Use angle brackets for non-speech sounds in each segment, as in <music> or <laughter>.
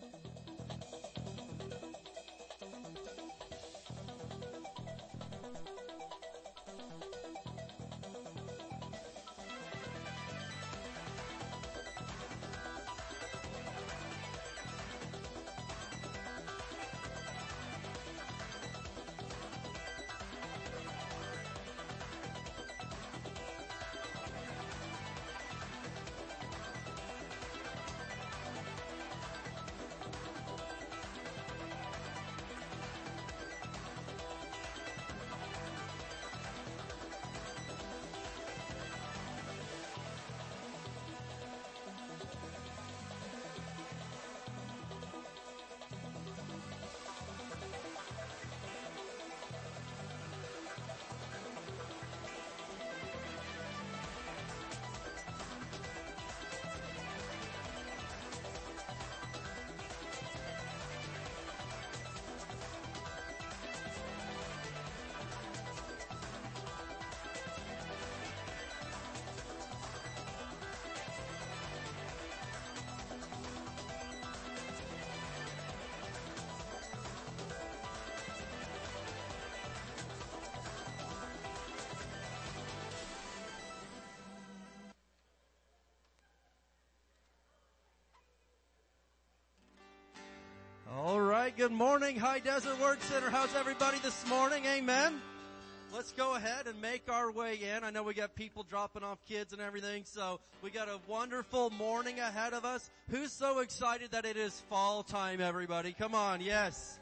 Thank you. Right. Good morning, High Desert Word Center. How's everybody this morning? Amen. Let's go ahead and make our way in. I know we got people dropping off kids and everything, so we got a wonderful morning ahead of us. Who's so excited that it is fall time, everybody? Come on, yes.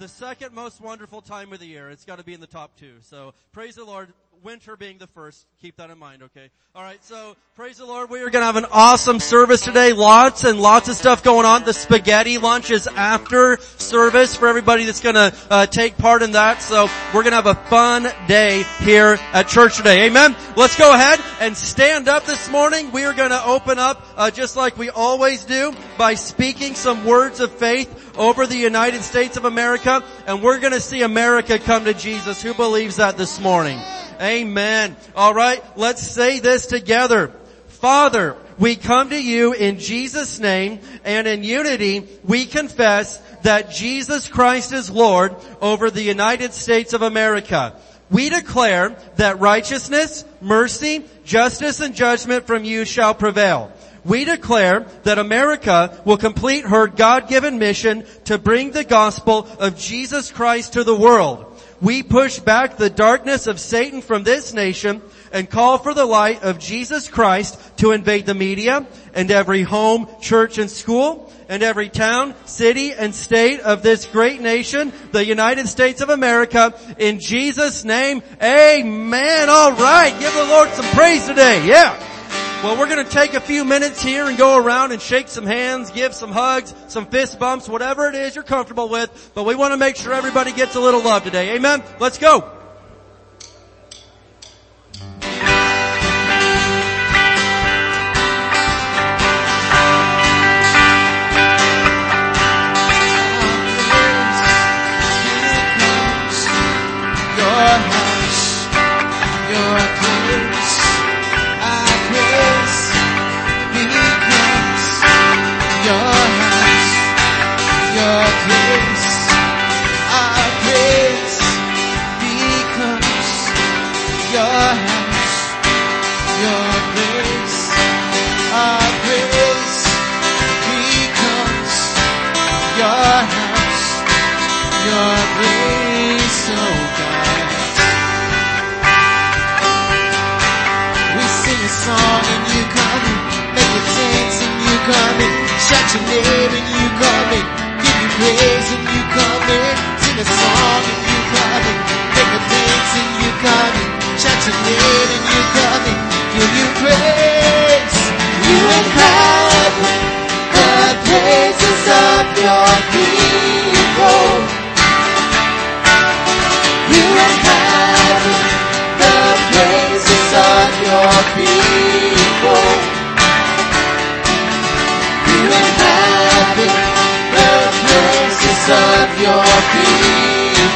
The second most wonderful time of the year. It's got to be in the top two. So praise the Lord winter being the first. Keep that in mind, okay? Alright, so praise the Lord. We are gonna have an awesome service today. Lots and lots of stuff going on. The spaghetti lunch is after service for everybody that's gonna uh, take part in that. So we're gonna have a fun day here at church today. Amen? Let's go ahead and stand up this morning. We are gonna open up, uh, just like we always do, by speaking some words of faith over the United States of America, and we're gonna see America come to Jesus. Who believes that this morning? Amen. Alright, let's say this together. Father, we come to you in Jesus' name and in unity we confess that Jesus Christ is Lord over the United States of America. We declare that righteousness, mercy, justice, and judgment from you shall prevail. We declare that America will complete her God-given mission to bring the gospel of Jesus Christ to the world we push back the darkness of Satan from this nation and call for the light of Jesus Christ to invade the media and every home, church, and school and every town, city, and state of this great nation, the United States of America. In Jesus' name, amen. All right. Give the Lord some praise today. Yeah. Well, we're going to take a few minutes here and go around and shake some hands, give some hugs, some fist bumps, whatever it is you're comfortable with. But we want to make sure everybody gets a little love today. Amen? Let's go. Your name and you coming. Give you praise and you coming. Sing a song and you coming. Make a dance and you coming. Shout your name and you coming. Give you praise. You inhabit the praises of your people. You inhabit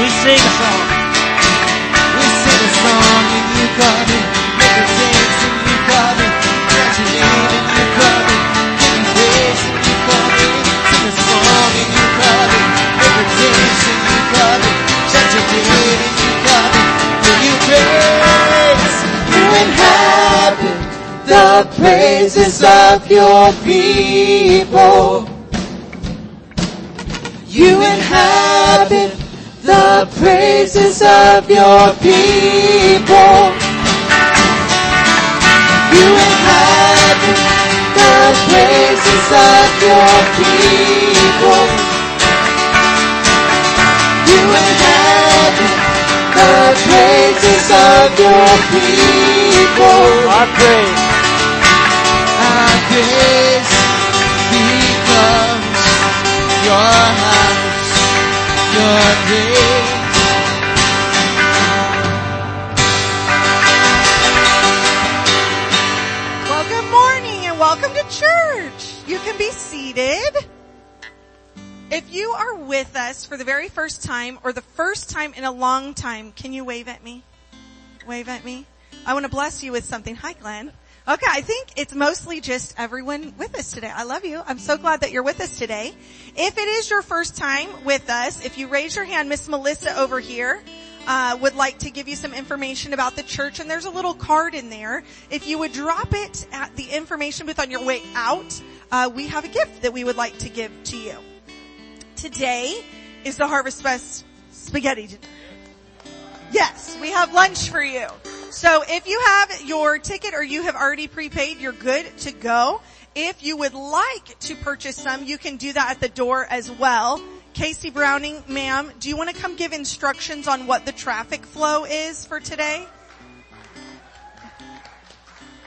We sing a song. The praises of your people. You inhabit the praises of your people. You inhabit the praises of your people. You inhabit the praises of your people. Our praise. Praise becomes your house, your praise. Well, good morning and welcome to church. You can be seated. If you are with us for the very first time or the first time in a long time, can you wave at me? Wave at me. I want to bless you with something. Hi, Glenn. Okay, I think it's mostly just everyone with us today. I love you. I'm so glad that you're with us today. If it is your first time with us, if you raise your hand, Miss Melissa over here, uh, would like to give you some information about the church and there's a little card in there. If you would drop it at the information booth on your way out, uh, we have a gift that we would like to give to you. Today is the Harvest Fest spaghetti dinner. Yes, we have lunch for you. So if you have your ticket or you have already prepaid, you're good to go. If you would like to purchase some, you can do that at the door as well. Casey Browning, ma'am, do you want to come give instructions on what the traffic flow is for today?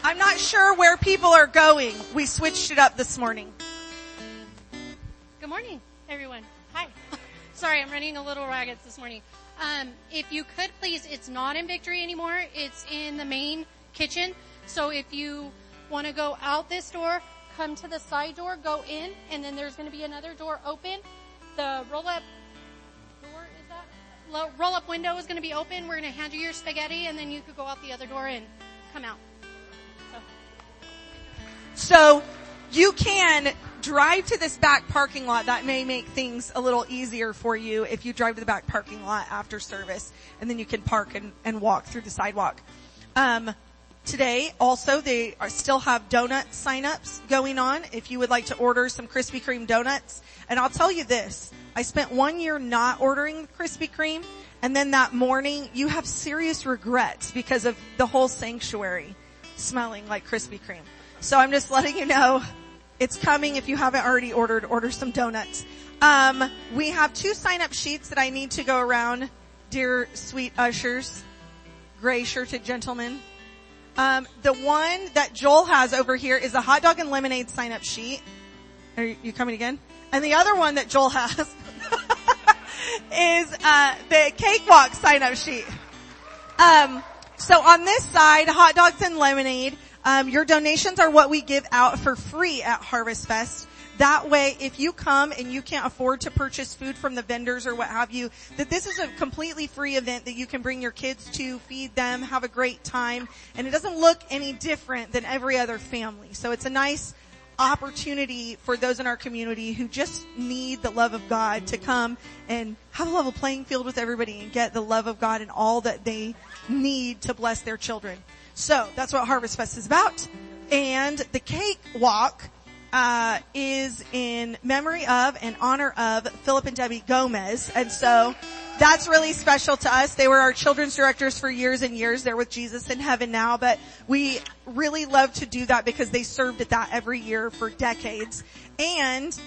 I'm not sure where people are going. We switched it up this morning. Good morning, everyone. Hi. Sorry, I'm running a little ragged this morning. Um, if you could please, it's not in Victory anymore. It's in the main kitchen. So if you want to go out this door, come to the side door, go in, and then there's going to be another door open. The roll up door is that? Roll up window is going to be open. We're going to hand you your spaghetti, and then you could go out the other door and come out. So. So you can drive to this back parking lot. That may make things a little easier for you if you drive to the back parking lot after service and then you can park and, and walk through the sidewalk. Um, today also they are, still have donut signups going on if you would like to order some Krispy Kreme donuts. And I'll tell you this, I spent one year not ordering Krispy Kreme and then that morning you have serious regrets because of the whole sanctuary smelling like Krispy Kreme. So I'm just letting you know it's coming. If you haven't already ordered, order some donuts. Um, we have two sign up sheets that I need to go around, dear sweet ushers, gray shirted gentlemen. Um, the one that Joel has over here is a hot dog and lemonade sign up sheet. Are you coming again? And the other one that Joel has <laughs> is uh, the cakewalk sign up sheet. Um, so on this side, hot dogs and lemonade. Um, your donations are what we give out for free at Harvest Fest. That way, if you come and you can't afford to purchase food from the vendors or what have you, that this is a completely free event that you can bring your kids to, feed them, have a great time, and it doesn't look any different than every other family. So it's a nice opportunity for those in our community who just need the love of God to come and have a level playing field with everybody and get the love of God and all that they need to bless their children. So that's what Harvest Fest is about. And the cake walk uh, is in memory of and honor of Philip and Debbie Gomez. And so that's really special to us. They were our children's directors for years and years. They're with Jesus in heaven now, but we really love to do that because they served at that every year for decades. And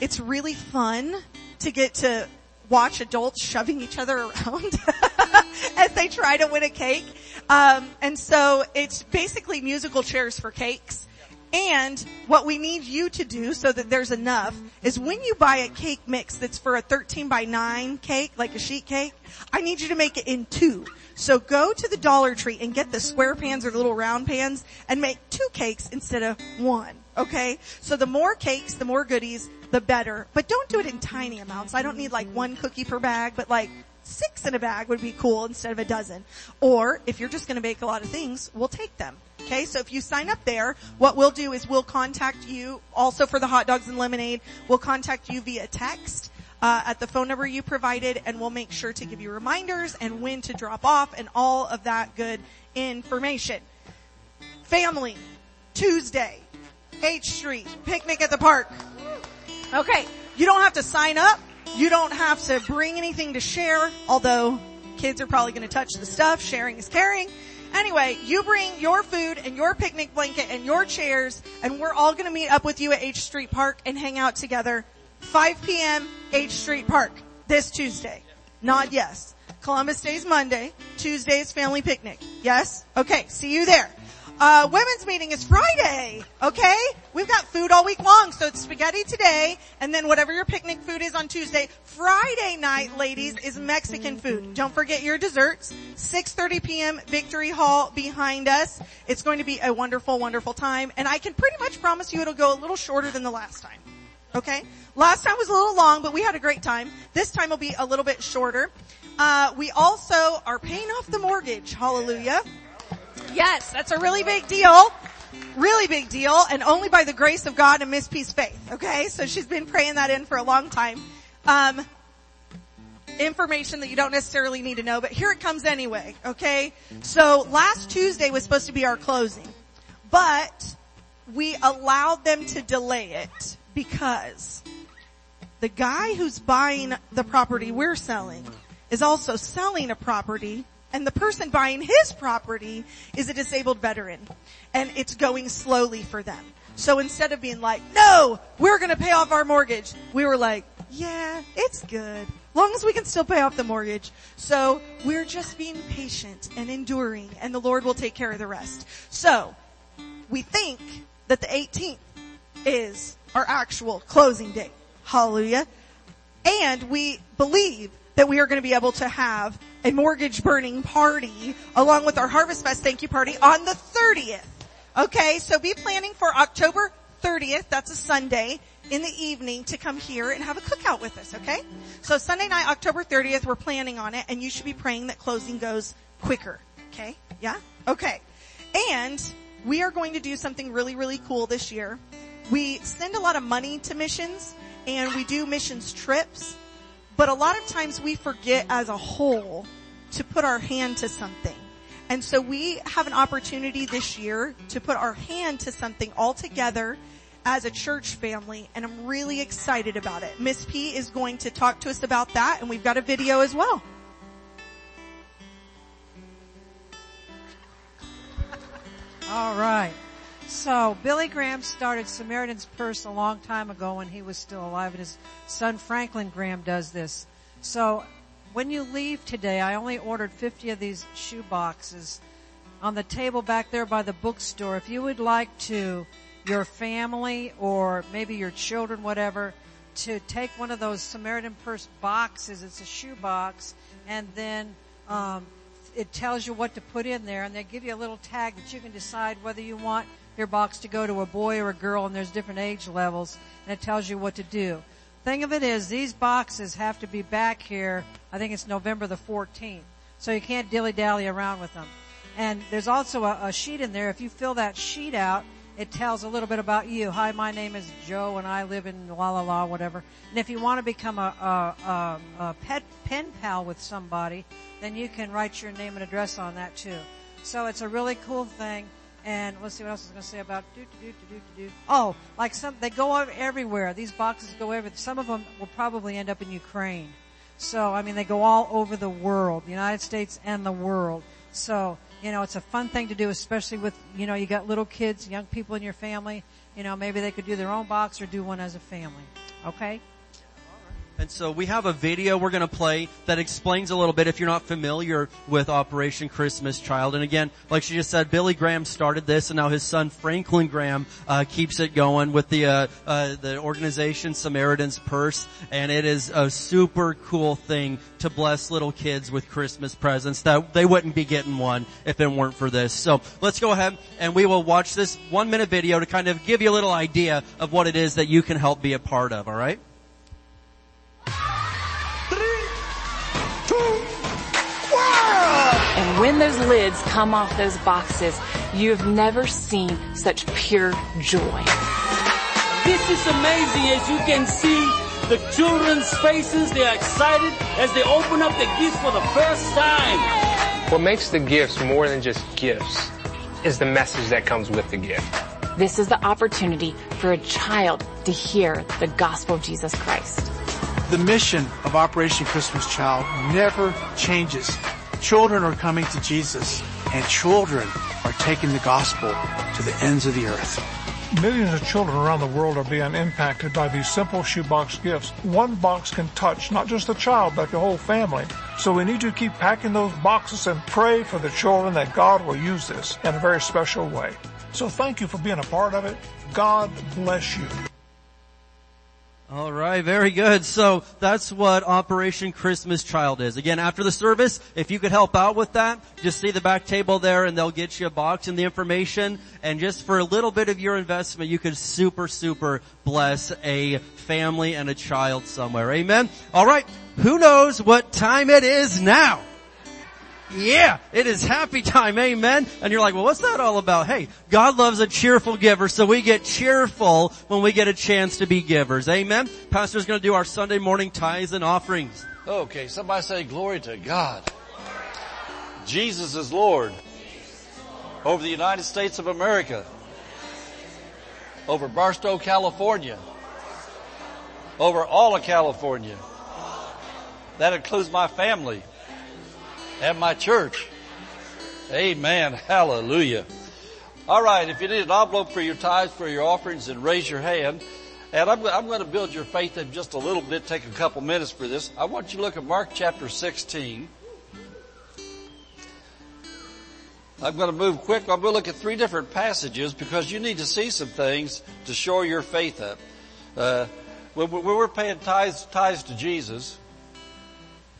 it's really fun to get to watch adults shoving each other around <laughs> as they try to win a cake. Um, and so it's basically musical chairs for cakes. And what we need you to do so that there's enough is when you buy a cake mix that's for a 13 by 9 cake, like a sheet cake, I need you to make it in two. So go to the Dollar Tree and get the square pans or the little round pans and make two cakes instead of one. Okay? So the more cakes, the more goodies, the better. But don't do it in tiny amounts. I don't need like one cookie per bag, but like six in a bag would be cool instead of a dozen. Or if you're just going to bake a lot of things, we'll take them. Okay, so if you sign up there, what we'll do is we'll contact you also for the hot dogs and lemonade. We'll contact you via text. Uh, at the phone number you provided and we'll make sure to give you reminders and when to drop off and all of that good information. Family. Tuesday, H Street, picnic at the park. Okay, you don't have to sign up. You don't have to bring anything to share, although kids are probably going to touch the stuff. Sharing is caring. Anyway, you bring your food and your picnic blanket and your chairs and we're all going to meet up with you at H Street Park and hang out together 5 p.m. H Street Park this Tuesday. Nod yes. Columbus Day's Monday. Tuesday is family picnic. Yes? Okay, see you there. Uh, women's meeting is Friday. Okay? We've got food all week long, so it's spaghetti today, and then whatever your picnic food is on Tuesday. Friday night, ladies, is Mexican food. Don't forget your desserts. 6.30 p.m. Victory Hall behind us. It's going to be a wonderful, wonderful time, and I can pretty much promise you it'll go a little shorter than the last time. Okay? Last time was a little long, but we had a great time. This time will be a little bit shorter. Uh, we also are paying off the mortgage. Hallelujah. Yes, that's a really big deal. Really big deal and only by the grace of God and Miss Peace Faith. Okay. So she's been praying that in for a long time. Um, information that you don't necessarily need to know, but here it comes anyway. Okay. So last Tuesday was supposed to be our closing, but we allowed them to delay it because the guy who's buying the property we're selling is also selling a property and the person buying his property is a disabled veteran and it's going slowly for them. So instead of being like, no, we're going to pay off our mortgage, we were like, yeah, it's good. Long as we can still pay off the mortgage. So we're just being patient and enduring and the Lord will take care of the rest. So we think that the 18th is our actual closing date. Hallelujah. And we believe that we are going to be able to have a mortgage burning party along with our Harvest Fest thank you party on the 30th. Okay, so be planning for October 30th, that's a Sunday, in the evening to come here and have a cookout with us, okay? So Sunday night, October 30th, we're planning on it and you should be praying that closing goes quicker, okay? Yeah? Okay. And we are going to do something really, really cool this year. We send a lot of money to missions and we do missions trips but a lot of times we forget as a whole to put our hand to something. And so we have an opportunity this year to put our hand to something all together as a church family and I'm really excited about it. Miss P is going to talk to us about that and we've got a video as well. All right. So Billy Graham started Samaritan's Purse a long time ago when he was still alive and his son Franklin Graham does this. So when you leave today, I only ordered 50 of these shoe boxes on the table back there by the bookstore. If you would like to, your family or maybe your children, whatever, to take one of those Samaritan Purse boxes, it's a shoe box, and then, um, it tells you what to put in there and they give you a little tag that you can decide whether you want your box to go to a boy or a girl and there's different age levels and it tells you what to do. Thing of it is these boxes have to be back here, I think it's November the 14th. So you can't dilly dally around with them. And there's also a, a sheet in there. If you fill that sheet out, it tells a little bit about you. Hi, my name is Joe and I live in la la la, whatever. And if you want to become a, a, a, a pet pen pal with somebody, then you can write your name and address on that too. So it's a really cool thing. And let's see what else I was going to say about do do do do do do. Oh, like some they go everywhere. These boxes go everywhere. Some of them will probably end up in Ukraine. So I mean, they go all over the world, the United States and the world. So you know, it's a fun thing to do, especially with you know you got little kids, young people in your family. You know, maybe they could do their own box or do one as a family. Okay. And so we have a video we're going to play that explains a little bit if you're not familiar with Operation Christmas Child. And again, like she just said, Billy Graham started this, and now his son Franklin Graham uh, keeps it going with the uh, uh, the organization Samaritan's Purse, and it is a super cool thing to bless little kids with Christmas presents that they wouldn't be getting one if it weren't for this. So let's go ahead and we will watch this one minute video to kind of give you a little idea of what it is that you can help be a part of. All right. When those lids come off those boxes, you've never seen such pure joy. This is amazing as you can see the children's faces. They're excited as they open up the gifts for the first time. What makes the gifts more than just gifts is the message that comes with the gift. This is the opportunity for a child to hear the gospel of Jesus Christ. The mission of Operation Christmas Child never changes. Children are coming to Jesus and children are taking the gospel to the ends of the earth. Millions of children around the world are being impacted by these simple shoebox gifts. One box can touch not just the child, but the whole family. So we need to keep packing those boxes and pray for the children that God will use this in a very special way. So thank you for being a part of it. God bless you. All right, very good. So that's what Operation Christmas Child is. Again, after the service, if you could help out with that, just see the back table there and they'll get you a box and the information. And just for a little bit of your investment, you could super, super bless a family and a child somewhere. Amen? All right, who knows what time it is now? Yeah, it is happy time, amen. And you're like, well, what's that all about? Hey, God loves a cheerful giver, so we get cheerful when we get a chance to be givers, amen. Pastor's gonna do our Sunday morning tithes and offerings. Okay, somebody say glory to God. Jesus is Lord over the United States of America, over Barstow, California, over all of California. That includes my family and my church. Amen. Hallelujah. All right. If you need an envelope for your tithes, for your offerings, then raise your hand. And I'm, I'm going to build your faith in just a little bit, take a couple minutes for this. I want you to look at Mark chapter 16. I'm going to move quick. I'm going to look at three different passages because you need to see some things to shore your faith up. Uh, when we're paying tithes, tithes to Jesus,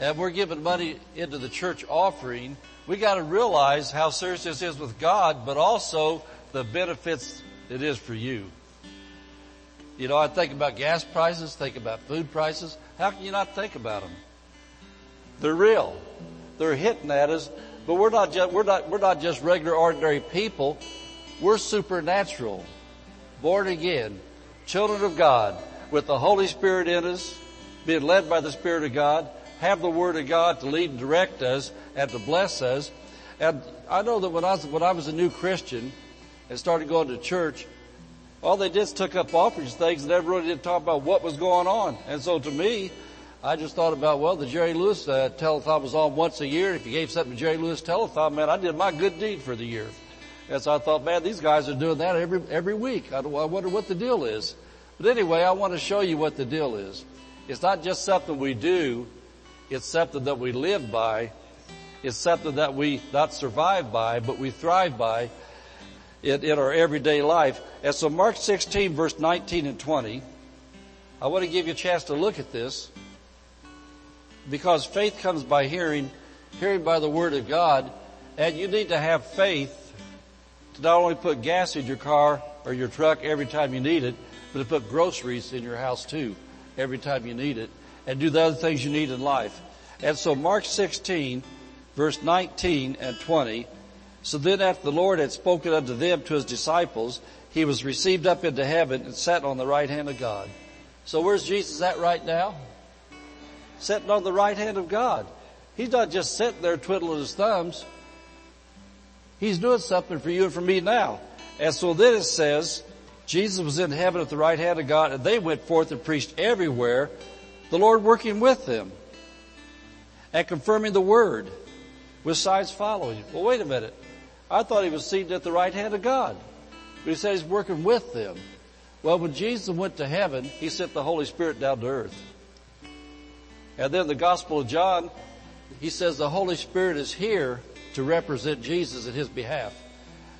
and we're giving money into the church offering, we got to realize how serious this is with God, but also the benefits it is for you. You know, I think about gas prices, think about food prices. How can you not think about them? They're real. They're hitting at us, but we're not just, we're not, we're not just regular ordinary people. We're supernatural, born again, children of God, with the Holy Spirit in us, being led by the Spirit of God, have the Word of God to lead and direct us and to bless us. And I know that when I was, when I was a new Christian and started going to church, all they did is took up offerings things and never really did talk about what was going on. And so to me, I just thought about, well, the Jerry Lewis uh, telethon was on once a year. If you gave something to Jerry Lewis telethon, man, I did my good deed for the year. And so I thought, man, these guys are doing that every, every week. I, I wonder what the deal is. But anyway, I want to show you what the deal is. It's not just something we do, it's something that we live by. It's something that we not survive by, but we thrive by in, in our everyday life. And so Mark 16 verse 19 and 20, I want to give you a chance to look at this because faith comes by hearing, hearing by the word of God, and you need to have faith to not only put gas in your car or your truck every time you need it, but to put groceries in your house too every time you need it and do the other things you need in life. And so Mark 16 verse 19 and 20, so then after the Lord had spoken unto them to his disciples, he was received up into heaven and sat on the right hand of God. So where's Jesus at right now? Sitting on the right hand of God. He's not just sitting there twiddling his thumbs. He's doing something for you and for me now. And so then it says, Jesus was in heaven at the right hand of God and they went forth and preached everywhere, the Lord working with them and confirming the word with signs following. Well, wait a minute. I thought he was seated at the right hand of God. But he says he's working with them. Well, when Jesus went to heaven, he sent the Holy Spirit down to earth. And then the Gospel of John, he says the Holy Spirit is here to represent Jesus in his behalf.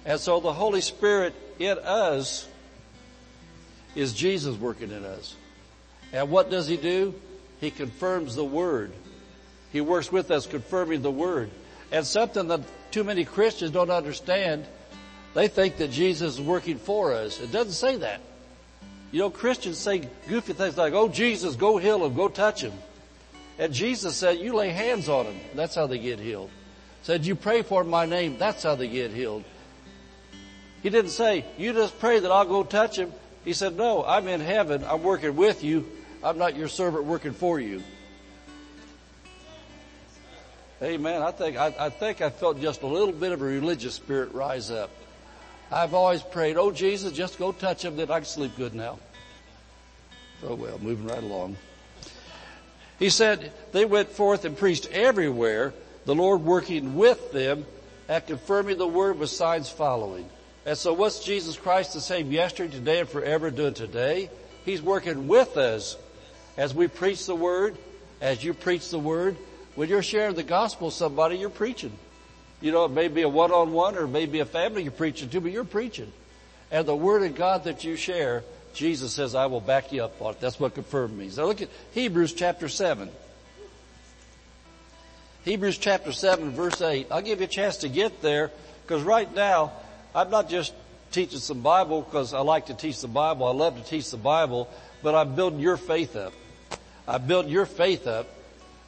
And so the Holy Spirit in us is Jesus working in us. And what does he do? He confirms the Word. He works with us confirming the Word. And something that too many Christians don't understand, they think that Jesus is working for us. It doesn't say that. You know, Christians say goofy things like, oh Jesus, go heal him, go touch him. And Jesus said, you lay hands on him. That's how they get healed. Said, you pray for my name. That's how they get healed. He didn't say, you just pray that I'll go touch him. He said, no, I'm in heaven. I'm working with you. I'm not your servant working for you. Amen. I think, I, I think I felt just a little bit of a religious spirit rise up. I've always prayed, oh Jesus, just go touch him that I can sleep good now. Oh well, moving right along. He said they went forth and preached everywhere, the Lord working with them and confirming the word with signs following. And so what's Jesus Christ the same yesterday, today, and forever doing today? He's working with us as we preach the word, as you preach the word. When you're sharing the gospel with somebody, you're preaching. You know, it may be a one-on-one or it may be a family you're preaching to, but you're preaching. And the word of God that you share, Jesus says, I will back you up on it. That's what confirmed means. Now look at Hebrews chapter 7. Hebrews chapter 7 verse 8. I'll give you a chance to get there because right now I'm not just teaching some Bible because I like to teach the Bible. I love to teach the Bible, but I'm building your faith up. I'm building your faith up.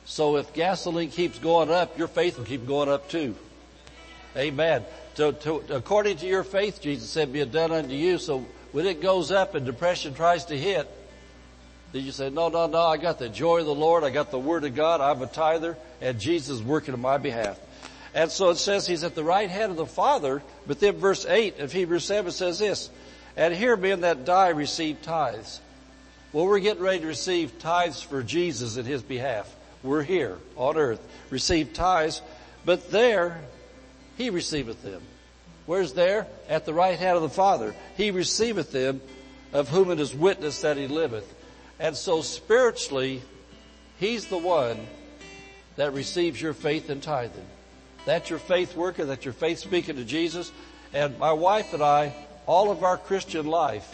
So if gasoline keeps going up, your faith will keep going up too. Amen. To, to, according to your faith, Jesus said, be it done unto you. So when it goes up and depression tries to hit, then you say, no, no, no, I got the joy of the Lord. I got the word of God. I'm a tither and Jesus is working on my behalf. And so it says he's at the right hand of the Father, but then verse 8 of Hebrews 7 says this, and here men that die receive tithes. Well, we're getting ready to receive tithes for Jesus in his behalf. We're here on earth, receive tithes, but there he receiveth them. Where's there? At the right hand of the Father. He receiveth them of whom it is witness that he liveth. And so spiritually, he's the one that receives your faith and tithing. That's your faith working, that's your faith speaking to Jesus. And my wife and I, all of our Christian life,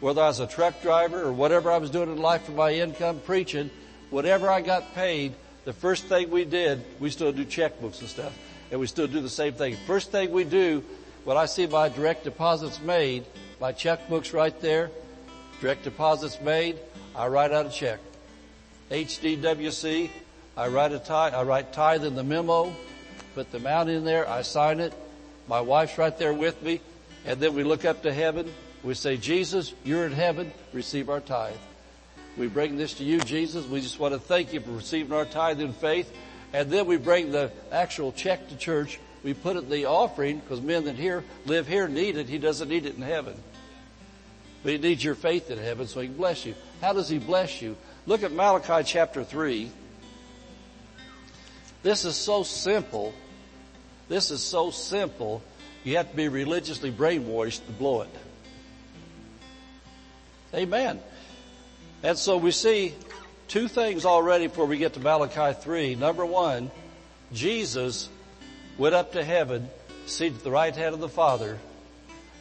whether I was a truck driver or whatever I was doing in life for my income, preaching, whatever I got paid, the first thing we did, we still do checkbooks and stuff and we still do the same thing. First thing we do, when I see my direct deposits made, my checkbook's right there, direct deposits made, I write out a check. HDWC, I write a tithe, I write tithe in the memo, put the amount in there, I sign it, my wife's right there with me, and then we look up to heaven, we say, Jesus, you're in heaven, receive our tithe. We bring this to you, Jesus. We just want to thank you for receiving our tithe in faith. And then we bring the actual check to church. We put it in the offering because men that here live here need it. He doesn't need it in heaven. But he needs your faith in heaven so he can bless you. How does he bless you? Look at Malachi chapter 3. This is so simple. This is so simple. You have to be religiously brainwashed to blow it. Amen. And so we see two things already before we get to Malachi 3. Number one, Jesus went up to heaven, seated at the right hand of the Father,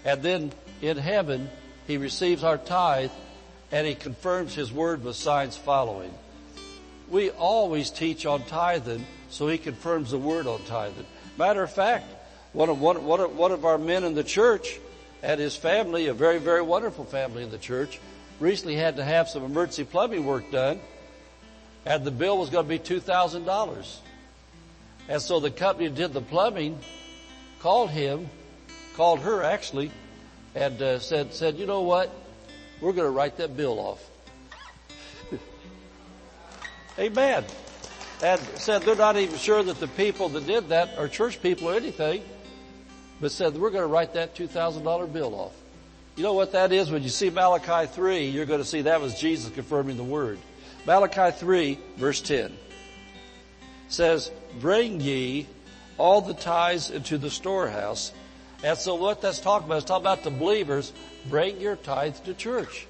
and then in heaven, he receives our tithe and he confirms his word with signs following. We always teach on tithing, so he confirms the word on tithing. Matter of fact, one of, one, one, of, one of our men in the church and his family, a very, very wonderful family in the church, recently had to have some emergency plumbing work done and the bill was going to be $2,000. And so the company that did the plumbing called him, called her actually, and uh, said, said, you know what? We're going to write that bill off. <laughs> Amen. And said they're not even sure that the people that did that are church people or anything, but said we're going to write that $2,000 bill off. You know what that is? When you see Malachi 3, you're going to see that was Jesus confirming the word. Malachi 3 verse 10 says, bring ye all the tithes into the storehouse. And so what that's talking about is talking about the believers, bring your tithes to church.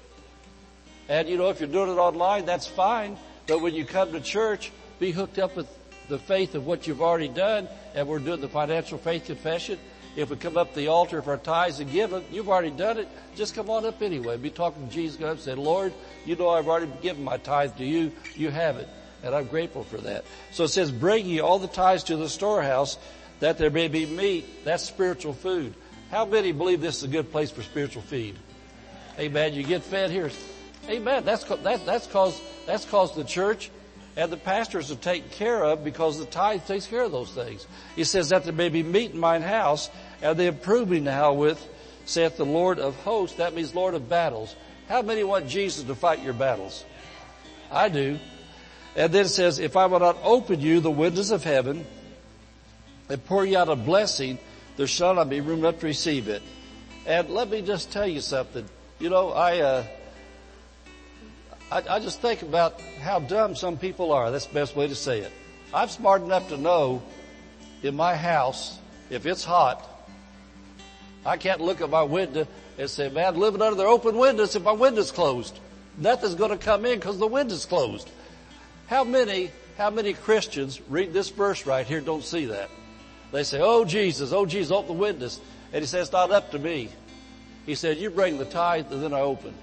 And you know, if you're doing it online, that's fine. But when you come to church, be hooked up with the faith of what you've already done. And we're doing the financial faith confession. If we come up to the altar for our tithes and give them, you've already done it. Just come on up anyway. Be talking to Jesus. Go up and say, Lord, you know I've already given my tithe to you. You have it. And I'm grateful for that. So it says, bring ye all the tithes to the storehouse that there may be meat. That's spiritual food. How many believe this is a good place for spiritual feed? Amen. You get fed here. Amen. That's, that, that's cause, that's cause the church and the pastors are taken care of because the tithe takes care of those things. He says that there may be meat in mine house, and they improve me now with, saith the Lord of hosts. That means Lord of battles. How many want Jesus to fight your battles? I do. And then it says, if I will not open you the windows of heaven and pour you out a blessing, there shall not be room enough to receive it. And let me just tell you something. You know, I, uh, I, I just think about how dumb some people are. That's the best way to say it. I'm smart enough to know in my house, if it's hot, I can't look at my window and say, man, living under the open windows if my window's closed. Nothing's going to come in because the window's closed. How many, how many Christians read this verse right here don't see that? They say, oh Jesus, oh Jesus, open the windows. And he says, it's not up to me. He said, you bring the tithe and then I open.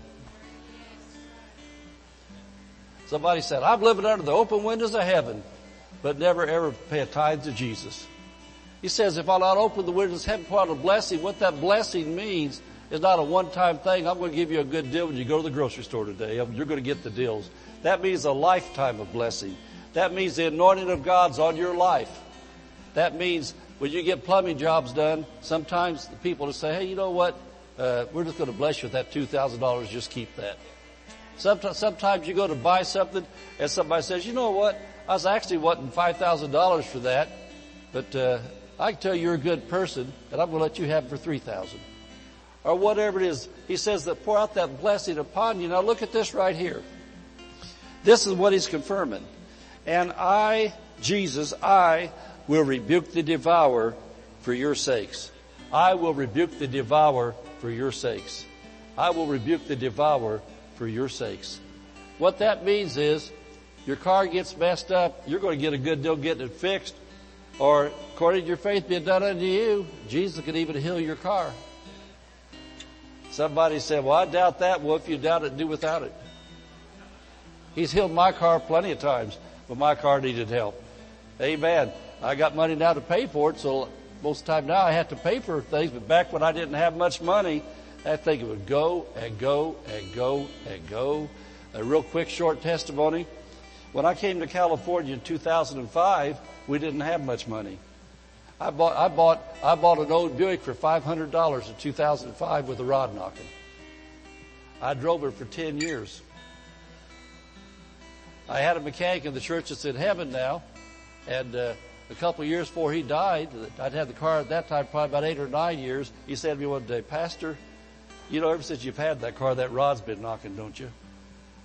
Somebody said, I'm living under the open windows of heaven, but never ever pay a tithe to Jesus. He says, if I not open the windows of heaven, pour out a blessing, what that blessing means is not a one-time thing. I'm going to give you a good deal when you go to the grocery store today. You're going to get the deals. That means a lifetime of blessing. That means the anointing of God's on your life. That means when you get plumbing jobs done, sometimes the people will say, hey, you know what? Uh, we're just going to bless you with that $2,000. Just keep that. Sometimes, sometimes you go to buy something and somebody says, you know what? I was actually wanting $5,000 for that, but, uh, I can tell you're a good person and I'm going to let you have it for 3000 Or whatever it is. He says that pour out that blessing upon you. Now look at this right here. This is what he's confirming. And I, Jesus, I will rebuke the devourer for your sakes. I will rebuke the devourer for your sakes. I will rebuke the devourer for your sakes. What that means is your car gets messed up, you're going to get a good deal getting it fixed, or according to your faith being done unto you, Jesus can even heal your car. Somebody said, well, I doubt that. Well, if you doubt it, do without it. He's healed my car plenty of times, but my car needed help. Amen. I got money now to pay for it, so most of the time now I have to pay for things, but back when I didn't have much money, that thing would go and go and go and go. A real quick short testimony. When I came to California in 2005, we didn't have much money. I bought, I bought, I bought an old Buick for $500 in 2005 with a rod knocking. I drove it for 10 years. I had a mechanic in the church that's in heaven now, and uh, a couple of years before he died, I'd had the car at that time probably about eight or nine years. He said to me one day, Pastor, you know, ever since you've had that car, that rod's been knocking, don't you?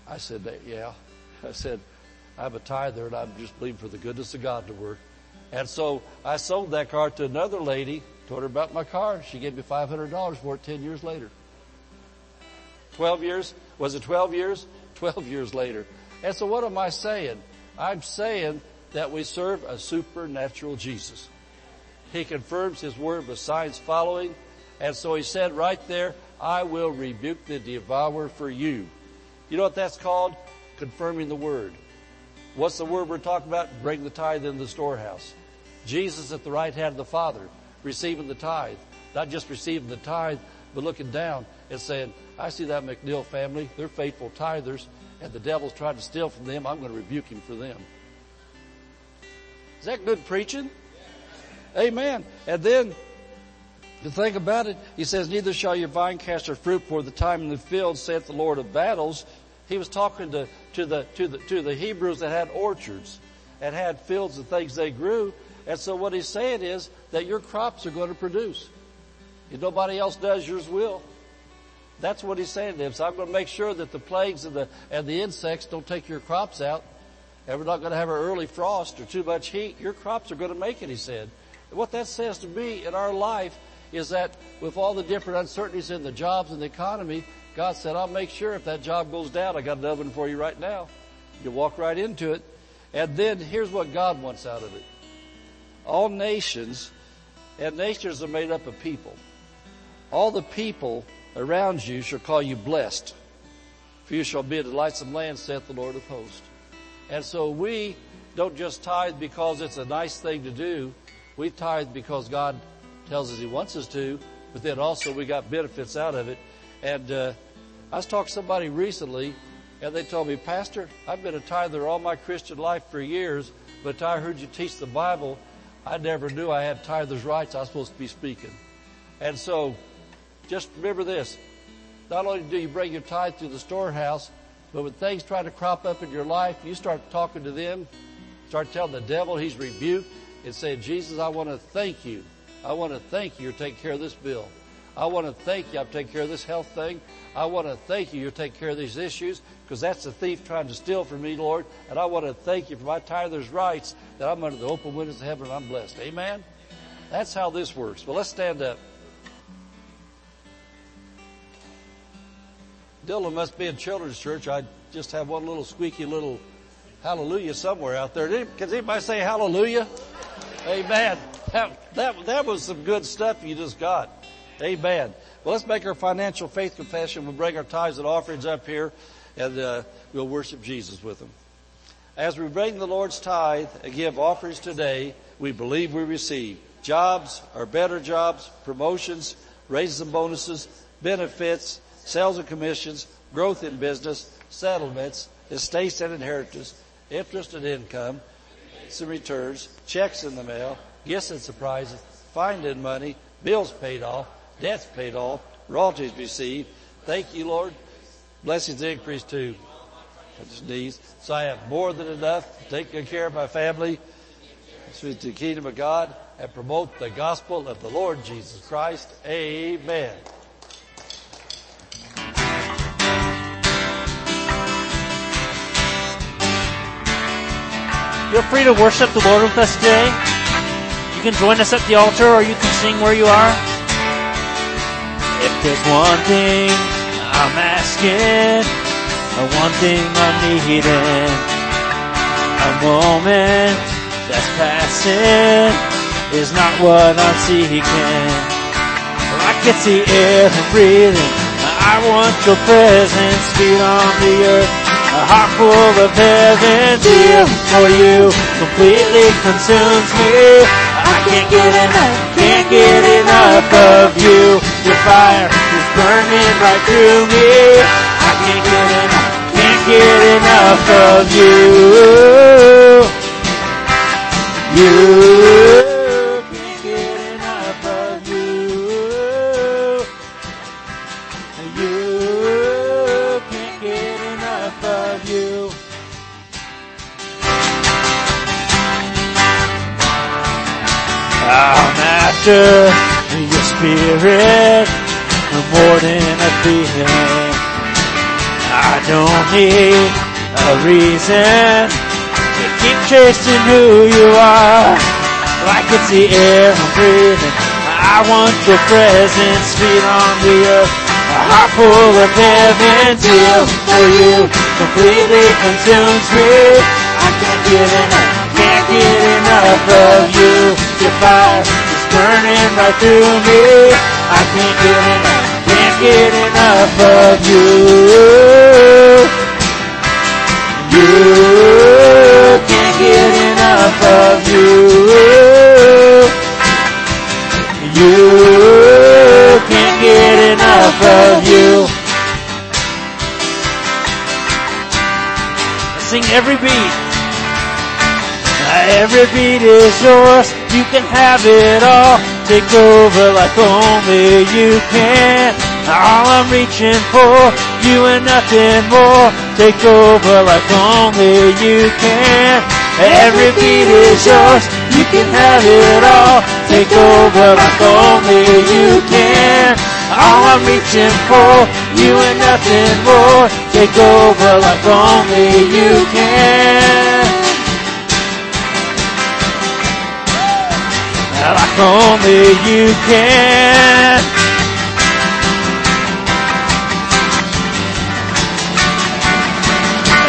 I said, yeah. <laughs> I said, I'm a tither and I'm just believing for the goodness of God to work. And so I sold that car to another lady, told her about my car. She gave me $500 for it 10 years later. 12 years? Was it 12 years? <laughs> 12 years later. And so what am I saying? I'm saying that we serve a supernatural Jesus. He confirms His word with signs following. And so He said right there, I will rebuke the devourer for you. You know what that's called? Confirming the word. What's the word we're talking about? Bring the tithe in the storehouse. Jesus at the right hand of the Father, receiving the tithe. Not just receiving the tithe, but looking down and saying, I see that McNeil family. They're faithful tithers and the devil's trying to steal from them. I'm going to rebuke him for them. Is that good preaching? Amen. And then to think about it, he says, neither shall your vine cast her fruit for the time in the field, saith the Lord of battles. He was talking to, to the, to the, to the Hebrews that had orchards and had fields and things they grew. And so what he's saying is that your crops are going to produce. If nobody else does, yours will. That's what he's saying to them. So I'm going to make sure that the plagues and the, and the insects don't take your crops out. And we're not going to have an early frost or too much heat. Your crops are going to make it, he said. And what that says to me in our life is that with all the different uncertainties in the jobs and the economy, God said, I'll make sure if that job goes down, I got another one for you right now. You walk right into it. And then here's what God wants out of it. All nations, and nations are made up of people. All the people around you shall call you blessed. For you shall be a delightsome land, saith the Lord of hosts. And so we don't just tithe because it's a nice thing to do. We tithe because God tells us He wants us to, but then also we got benefits out of it. And uh, I was talking to somebody recently, and they told me, Pastor, I've been a tither all my Christian life for years, but I heard you teach the Bible. I never knew I had tithers' rights. I was supposed to be speaking. And so, just remember this. Not only do you bring your tithe to the storehouse, but when things try to crop up in your life, you start talking to them, start telling the devil he's rebuked, and say, Jesus, I want to thank you. I want to thank you for taking care of this bill. I want to thank you. I'm taking care of this health thing. I want to thank you. You're taking care of these issues because that's the thief trying to steal from me, Lord. And I want to thank you for my tither's rights that I'm under the open windows of heaven and I'm blessed. Amen. That's how this works. Well, let's stand up. Dylan must be in children's church. I just have one little squeaky little hallelujah somewhere out there. Can anybody say hallelujah? Amen. That, that, that was some good stuff you just got. Amen. Well, let's make our financial faith confession. We'll bring our tithes and offerings up here and uh, we'll worship Jesus with them. As we bring the Lord's tithe and give offerings today, we believe we receive jobs or better jobs, promotions, raises and bonuses, benefits, sales and commissions, growth in business, settlements, estates and inheritance, interest and income, some returns, checks in the mail, gifts and surprises, finding money, bills paid off, debts paid off, royalties received. Thank you, Lord. Blessings increase too. His knees. So I have more than enough to take good care of my family, to the kingdom of God, and promote the gospel of the Lord Jesus Christ. Amen. Feel free to worship the Lord with us today. You can join us at the altar or you can sing where you are. If there's one thing I'm asking, or one thing I'm needing, a moment that's passing is not what I'm seeking. I can see air I'm breathing. I want your presence, feet on the earth. A heart full of heaven, deal for you completely consumes me. I can't get enough, can't get enough of you. Your fire is burning right through me. I can't get enough, can't get enough of you. You after your spirit more than a feeling. I don't need a reason to keep chasing who you are. Like it's the air I'm breathing. I want your presence, feet on the earth. A heart full of heaven, deal for you completely consumes me. I can't get enough, can't get enough of you. Your fire burning right through me. I can't get enough, can't get enough of you. You can't get enough of you. You can't get enough of you. Sing every beat. Every beat is yours. You can have it all. Take over like only you can. All I'm reaching for, you and nothing more. Take over like only you can. Every beat is yours. You can have it all. Take over like only you can. All I'm reaching for, you and nothing more. Take over like only you can. Like only you can.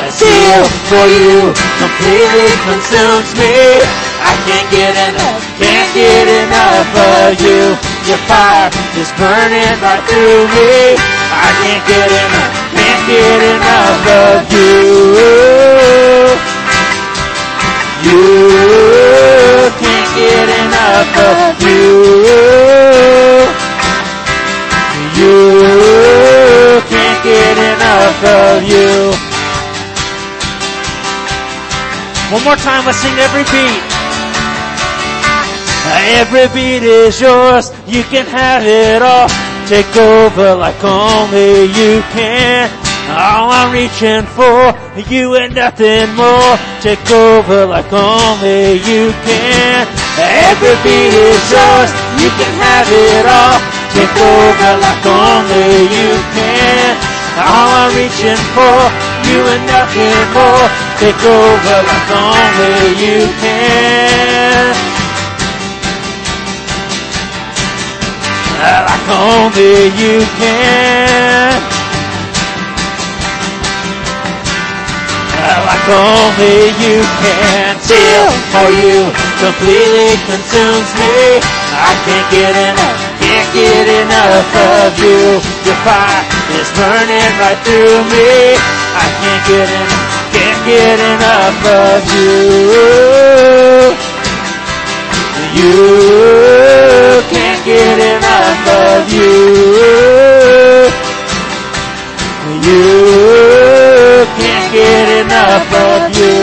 Zeal for you completely consumes me. I can't get enough, can't get enough of you. Your fire is burning right through me. I can't get enough, can't get enough of you. You can't get of you. You can't get enough of you. One more time, let's sing every beat. Every beat is yours, you can have it all. Take over like only you can. All I'm reaching for, you and nothing more. Take over like only you can. Everything is yours. You can have it all. Take over like only you can. All I'm reaching for, you and nothing more. Take over like only you can. Like only you can. Like only you can. Till for you completely consumes me. I can't get enough, can't get enough of you. Your fire is burning right through me. I can't get enough, can't get enough of you. You can't get enough of you. You can't get enough of you.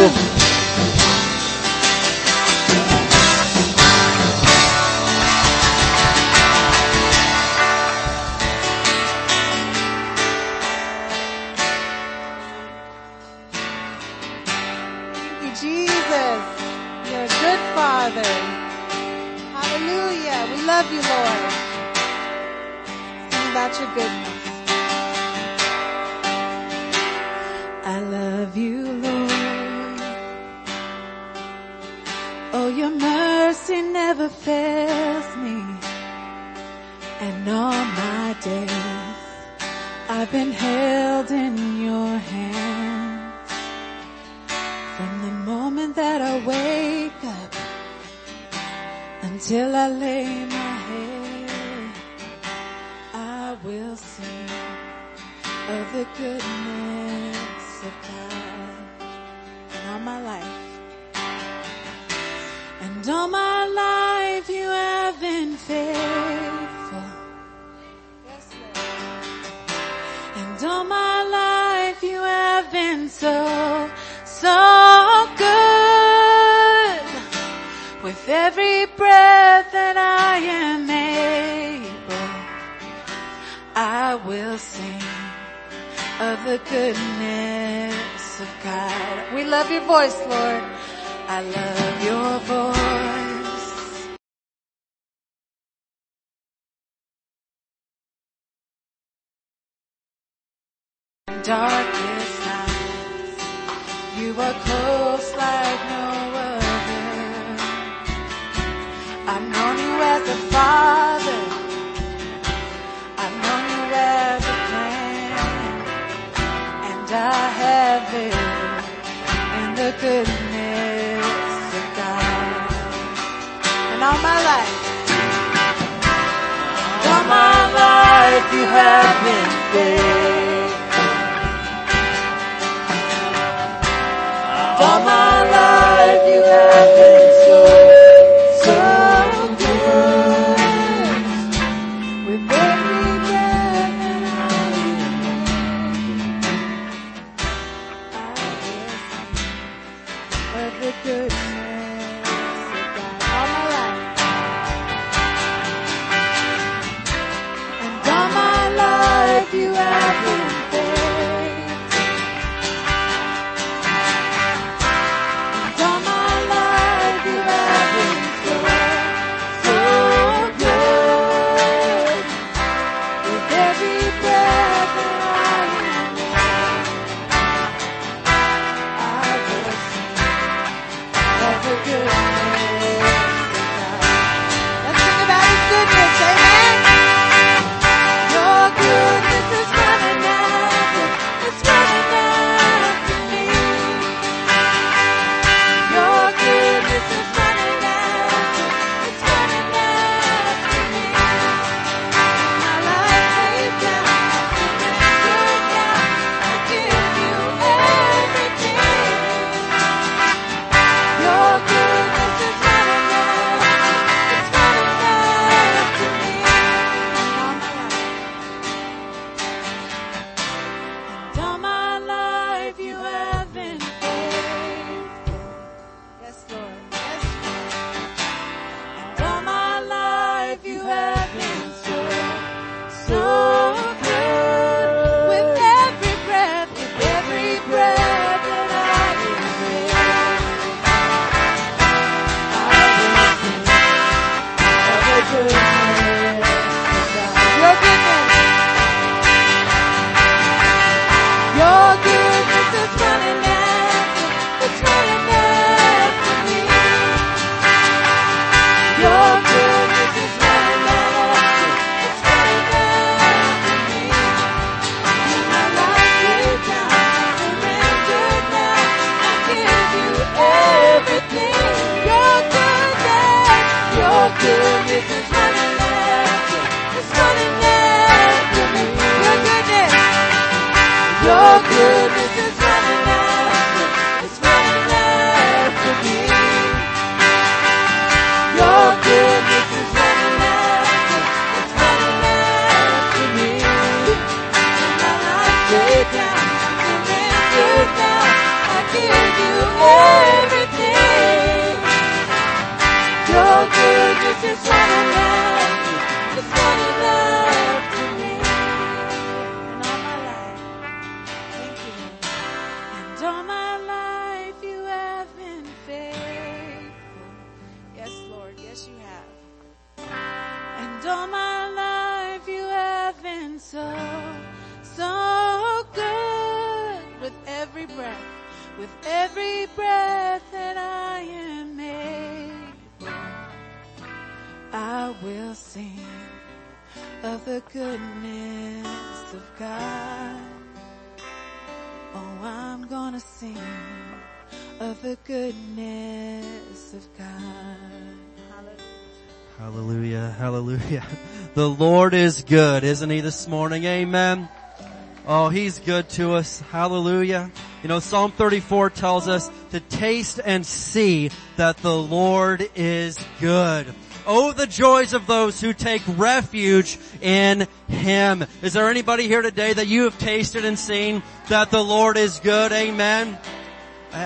good. Lord is good, isn't He this morning? Amen. Oh, He's good to us. Hallelujah. You know, Psalm 34 tells us to taste and see that the Lord is good. Oh, the joys of those who take refuge in Him. Is there anybody here today that you have tasted and seen that the Lord is good? Amen.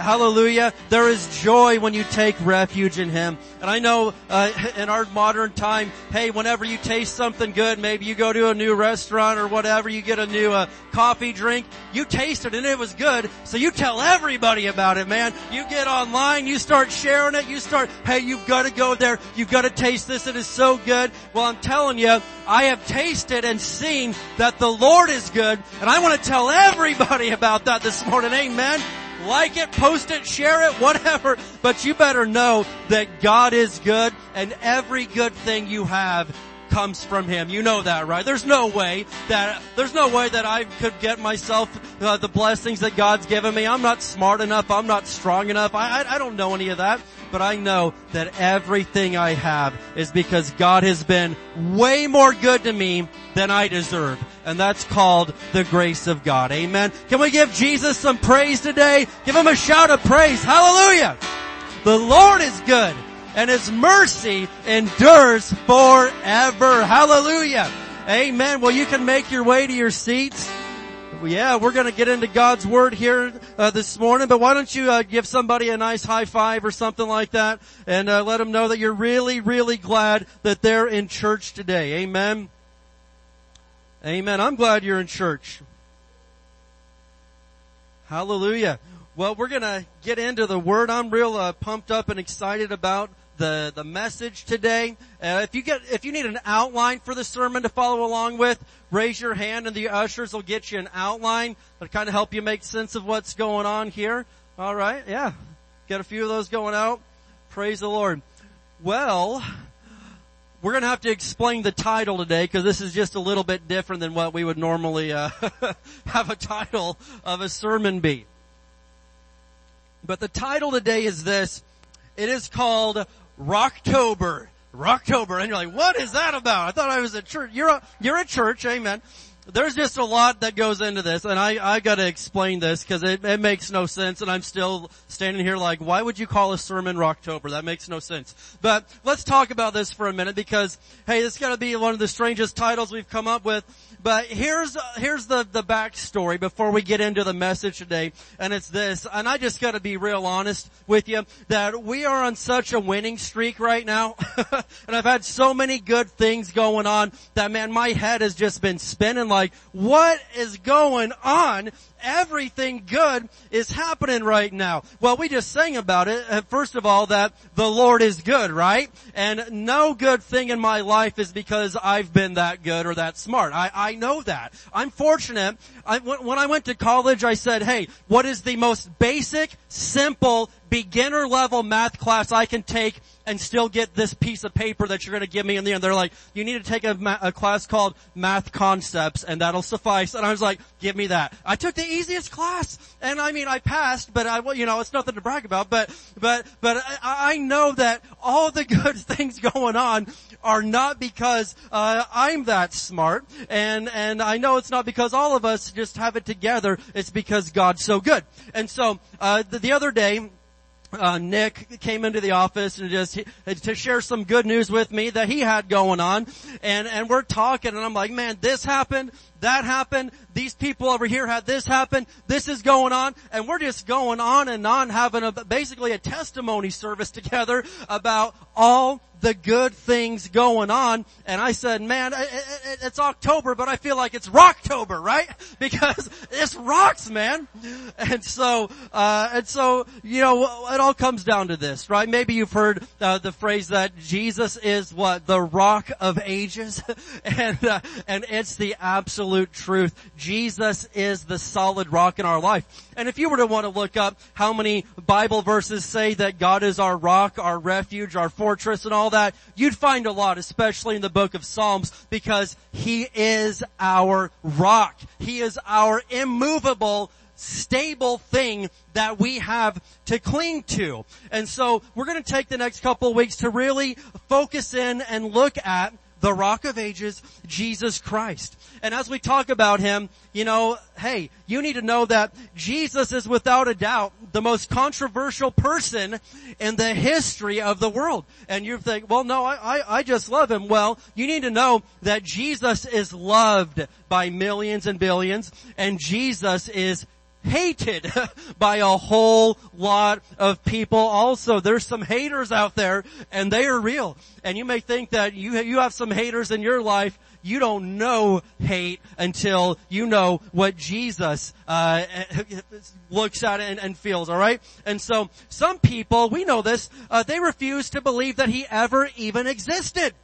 Hallelujah. There is joy when you take refuge in Him. And I know, uh, <laughs> in our modern time, hey, whenever you taste something good, maybe you go to a new restaurant or whatever, you get a new, uh, coffee drink, you taste it and it was good, so you tell everybody about it, man. You get online, you start sharing it, you start, hey, you've gotta go there, you've gotta taste this, it is so good. Well, I'm telling you, I have tasted and seen that the Lord is good, and I want to tell everybody <laughs> about that this morning, amen like it, post it, share it, whatever. But you better know that God is good and every good thing you have comes from Him. You know that, right? There's no way that, there's no way that I could get myself uh, the blessings that God's given me. I'm not smart enough. I'm not strong enough. I, I, I don't know any of that. But I know that everything I have is because God has been way more good to me than I deserve. And that's called the grace of God. Amen. Can we give Jesus some praise today? Give Him a shout of praise. Hallelujah. The Lord is good and His mercy endures forever. Hallelujah. Amen. Well, you can make your way to your seats. Yeah, we're going to get into God's Word here uh, this morning, but why don't you uh, give somebody a nice high five or something like that and uh, let them know that you're really, really glad that they're in church today. Amen. Amen. I'm glad you're in church. Hallelujah. Well, we're going to get into the Word. I'm real uh, pumped up and excited about the, the message today. Uh, if you get, if you need an outline for the sermon to follow along with, raise your hand and the ushers will get you an outline to kind of help you make sense of what's going on here. All right. Yeah. Get a few of those going out. Praise the Lord. Well, we're going to have to explain the title today because this is just a little bit different than what we would normally uh, <laughs> have a title of a sermon be. But the title today is this. It is called Rocktober. Rocktober. And you're like, what is that about? I thought I was at church. You're a, you're at church. Amen. There's just a lot that goes into this and I, I gotta explain this because it, it makes no sense and I'm still standing here like, why would you call a sermon Rocktober? That makes no sense. But let's talk about this for a minute because, hey, this gotta be one of the strangest titles we've come up with. But here's, here's the, the backstory before we get into the message today. And it's this, and I just gotta be real honest with you, that we are on such a winning streak right now. <laughs> and I've had so many good things going on that man, my head has just been spinning like, what is going on? Everything good is happening right now. Well, we just sang about it. Uh, First of all, that the Lord is good, right? And no good thing in my life is because I've been that good or that smart. I, I know that. I'm fortunate. I, when when I went to college, I said, hey, what is the most basic, simple, beginner level math class I can take and still get this piece of paper that you're going to give me in the end. They're like, you need to take a, ma- a class called math concepts and that'll suffice. And I was like, give me that. I took the easiest class and I mean, I passed, but I, well, you know, it's nothing to brag about, but, but, but I, I know that all the <laughs> good things going on are not because, uh, I'm that smart and, and I know it's not because all of us just have it together. It's because God's so good. And so, uh, the, the other day, uh, Nick came into the office and just to share some good news with me that he had going on, and and we're talking, and I'm like, man, this happened, that happened, these people over here had this happen, this is going on, and we're just going on and on having a basically a testimony service <laughs> together about all the good things going on. And I said, man, it, it, it's October, but I feel like it's Rocktober, right? <laughs> Because this rocks, man. And so, uh, and so, you know, it all comes down to this, right? Maybe you've heard uh, the phrase that Jesus is what? The rock of ages. <laughs> and, uh, and it's the absolute truth. Jesus is the solid rock in our life. And if you were to want to look up how many Bible verses say that God is our rock, our refuge, our fortress and all that, you'd find a lot, especially in the book of Psalms, because He is our rock. He is our immovable stable thing that we have to cling to. And so we're going to take the next couple of weeks to really focus in and look at the rock of ages, Jesus Christ. And as we talk about him, you know, hey, you need to know that Jesus is without a doubt the most controversial person in the history of the world. And you think, well, no, I, I, I just love him. Well, you need to know that Jesus is loved by millions and billions, and Jesus is hated <laughs> by a whole lot of people also. There's some haters out there and they are real. And you may think that you, you have some haters in your life. You don't know hate until you know what Jesus uh, <laughs> looks at and, and, feels. All right, and so some people, we know this, uh, they refuse to believe that he ever even existed.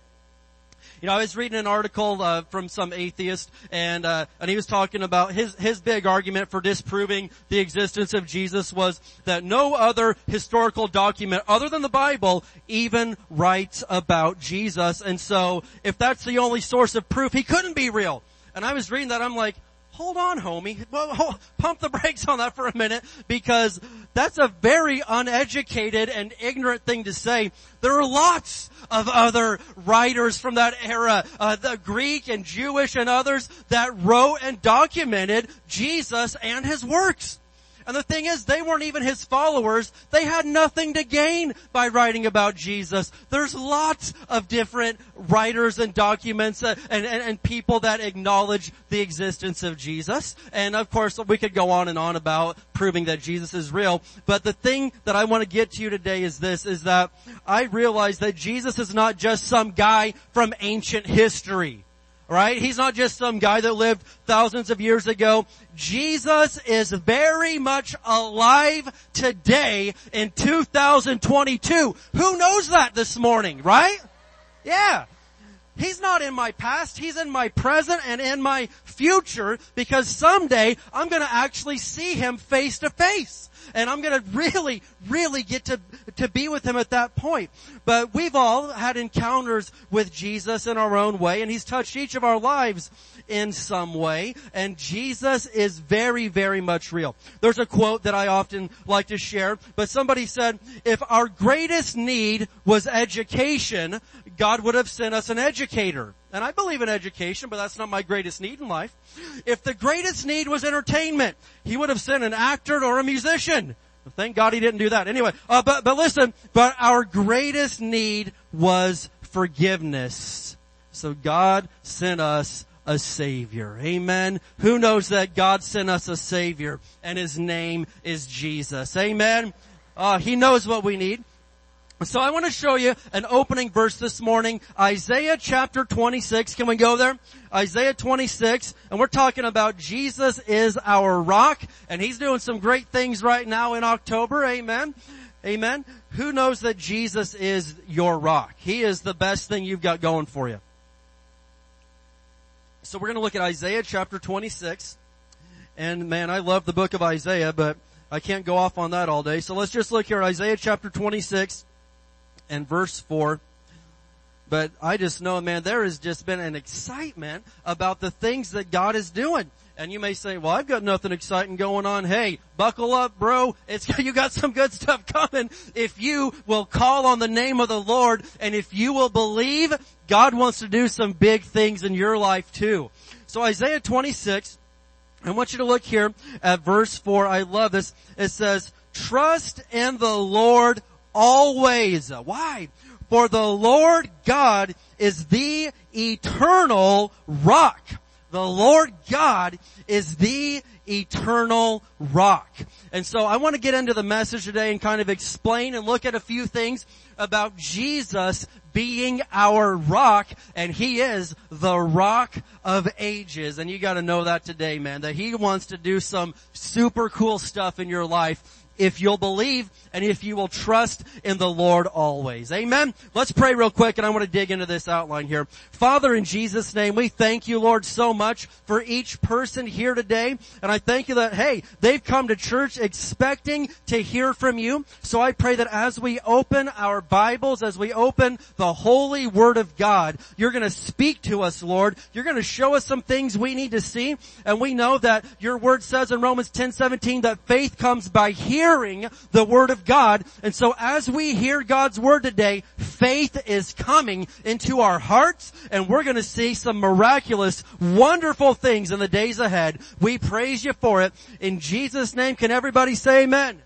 You know, I was reading an article uh, from some atheist, and uh, and he was talking about his his big argument for disproving the existence of Jesus was that no other historical document other than the Bible even writes about Jesus, and so if that's the only source of proof, he couldn't be real. And I was reading that, I'm like, hold on, homie. Well, pump the <laughs> brakes on that for a minute because that's a very uneducated and ignorant thing to say. There are lots of other writers from that era, uh, the Greek and Jewish and others that wrote and documented Jesus and his works. And the thing is, they weren't even his followers. They had nothing to gain by writing about Jesus. There's lots of different writers and documents uh, and, and, and people that acknowledge the existence of Jesus. And of course, we could go on and on about proving that Jesus is real. But the thing that I want to get to you today is this, is that I realize that Jesus is not just some guy from ancient history right? He's not just some guy that lived thousands of years ago. Jesus is very much alive today in 2022. Who knows that this morning, right? Yeah. He's not in my past, He's in my present and in my future because someday I'm gonna actually see Him face to face and I'm going to really, really get to, to be with him at that point. But we've all had encounters with Jesus in our own way and he's touched each of our lives in some way and Jesus is very, very much real. There's a quote that I often like to share, but somebody said, if our greatest need was education, God would have sent us an educator. And I believe in education, but that's not my greatest need in life. If the greatest need was entertainment, He would have sent an actor or a musician. Thank God He didn't do that. Anyway, uh, but, but listen, but our greatest need was forgiveness. So God sent us a Savior. Amen. Who knows that God sent us a Savior and His name is Jesus. Amen. Uh, he knows what we need. So I want to show you an opening verse this morning, Isaiah chapter 26. Can we go there? Isaiah 26, and we're talking about Jesus is our rock, and He's doing some great things right now in October. Amen. Amen. Who knows that Jesus is your rock? He is the best thing you've got going for you. So we're going to look at Isaiah chapter 26. And man, I love the book of Isaiah, but I can't go off on that all day. So let's just look here, Isaiah chapter 26 and verse 4. But I just know, man, there has just been an excitement about the things that God is doing. And you may say, well, I've got nothing exciting going on. Hey, buckle up, bro. It's, <laughs> you got some good stuff coming. If you will call on the name of the Lord and if you will believe, God wants to do some big things in your life too. So Isaiah 26, I want you to look here at verse 4. I love this. It says, trust in the Lord always. Why? For the Lord God is the eternal rock. The Lord God is the eternal rock. And so I want to get into the message today and kind of explain and look at a few things about Jesus being our rock and he is the rock of ages. And you gotta know that today, man, that he wants to do some super cool stuff in your life if you'll believe and if you will trust in the Lord always. Amen. Let's pray real quick and I want to dig into this outline here. Father, in Jesus name, we thank you, Lord, so much for each person here today. And I thank you that, hey, they've come to church expecting to hear from you. So I pray that as we open our Bibles, as we open the holy word of God, you're going to speak to us, Lord. You're going to show us some things we need to see. And we know that your word says in Romans 10, 17 that faith comes by hearing the word of God. And so as we hear God's word today, faith is coming into our hearts and we're going to see some miraculous, wonderful things in the days ahead. We praise you for it. In Jesus name, can everybody say amen?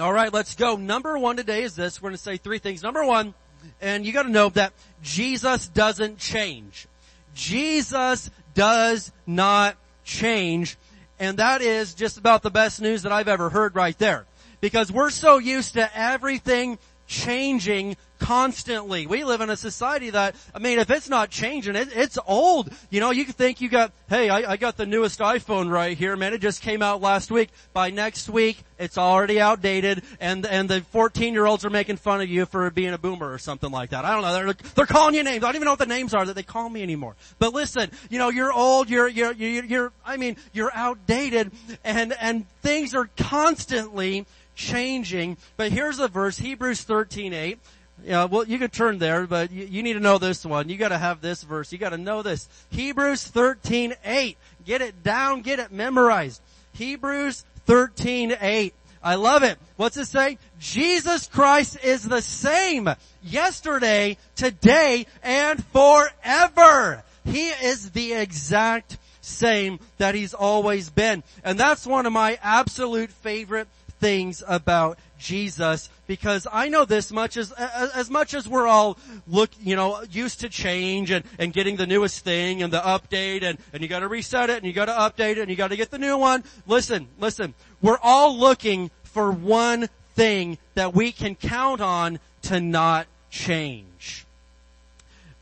All right, let's go. Number one today is this. We're going to say three things. Number one, and you got to know that Jesus doesn't change. Jesus does not change. And that is just about the best news that I've ever heard right there. Because we're so used to everything changing constantly. We live in a society that, I mean, if it's not changing, it, it's old. You know, you think you got, hey, I, I got the newest iPhone right here, man. It just came out last week. By next week, it's already outdated and, and the 14 year olds are making fun of you for being a boomer or something like that. I don't know. They're, they're calling you names. I don't even know what the names are that they call me anymore. But listen, you know, you're old, you're, you're, you're, you're I mean, you're outdated and, and things are constantly changing. But here's a verse, Hebrews 13, 8. Yeah, well, you can turn there, but you, you need to know this one. You gotta have this verse. You gotta know this. Hebrews 13, 8. Get it down, get it memorized. Hebrews 13, 8. I love it. What's it say? Jesus Christ is the same yesterday, today, and forever. He is the exact same that he's always been. And that's one of my absolute favorite things about Jesus because I know this much as, as much as we're all look, you know, used to change and, and getting the newest thing and the update and, and you gotta reset it and you gotta update it and you gotta get the new one. Listen, listen, we're all looking for one thing that we can count on to not change.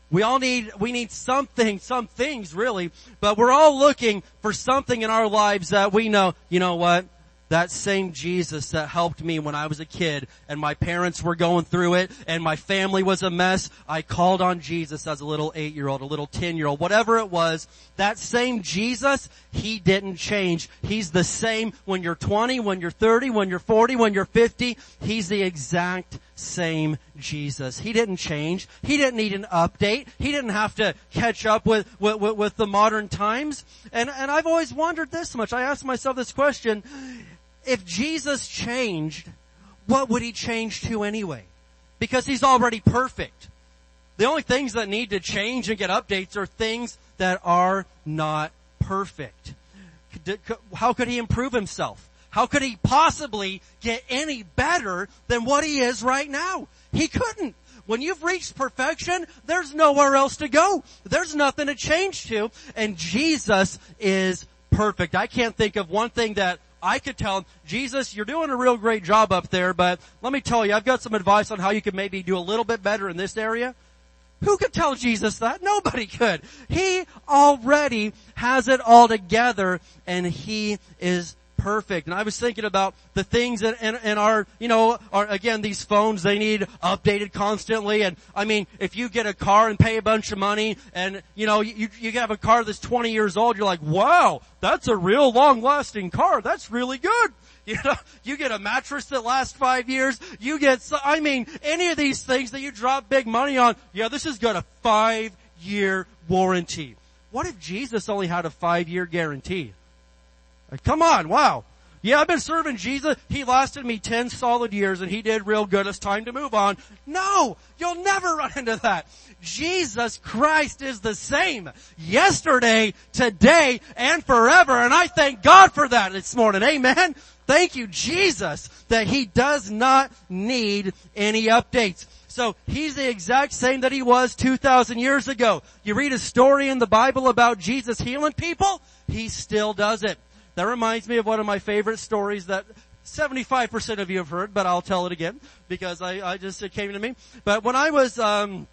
We all need, we need something, some things really, but we're all looking for something in our lives that we know, you know what? That same Jesus that helped me when I was a kid and my parents were going through it and my family was a mess, I called on Jesus as a little eight year old, a little ten year old, whatever it was. That same Jesus, He didn't change. He's the same when you're 20, when you're 30, when you're 40, when you're 50. He's the exact same Jesus. He didn't change. He didn't need an update. He didn't have to catch up with, with, with the modern times. And, and I've always wondered this much. I asked myself this question if Jesus changed, what would he change to anyway? Because he's already perfect. The only things that need to change and get updates are things that are not perfect. How could he improve himself? How could he possibly get any better than what he is right now? He couldn't. When you've reached perfection, there's nowhere else to go. There's nothing to change to. And Jesus is perfect. I can't think of one thing that I could tell him, Jesus, you're doing a real great job up there, but let me tell you, I've got some advice on how you can maybe do a little bit better in this area. Who could tell Jesus that? Nobody could. He already has it all together and he is perfect. And I was thinking about the things that in, in our, you know, our, again, these phones, they need updated constantly. And I mean, if you get a car and pay a bunch of money and, you know, you, you have a car that's 20 years old, you're like, wow, that's a real long lasting car. That's really good. <laughs> You know, you get a mattress that lasts five years. You get, I mean, any of these things that you drop big money on. Yeah, this has got a five year warranty. What if Jesus only had a five year guarantee? Come on, wow. Yeah, I've been serving Jesus. He lasted me 10 solid years and he did real good. It's time to move on. No, you'll never run into that. Jesus Christ is the same yesterday, today, and forever. And I thank God for that this morning. Amen. Thank you, Jesus, that he does not need any updates. So he's the exact same that he was 2,000 years ago. You read a story in the Bible about Jesus healing people, he still does it. That reminds me of one of my favorite stories that 75% of you have heard, but I'll tell it again because I, I just, it came to me. But when I was, um,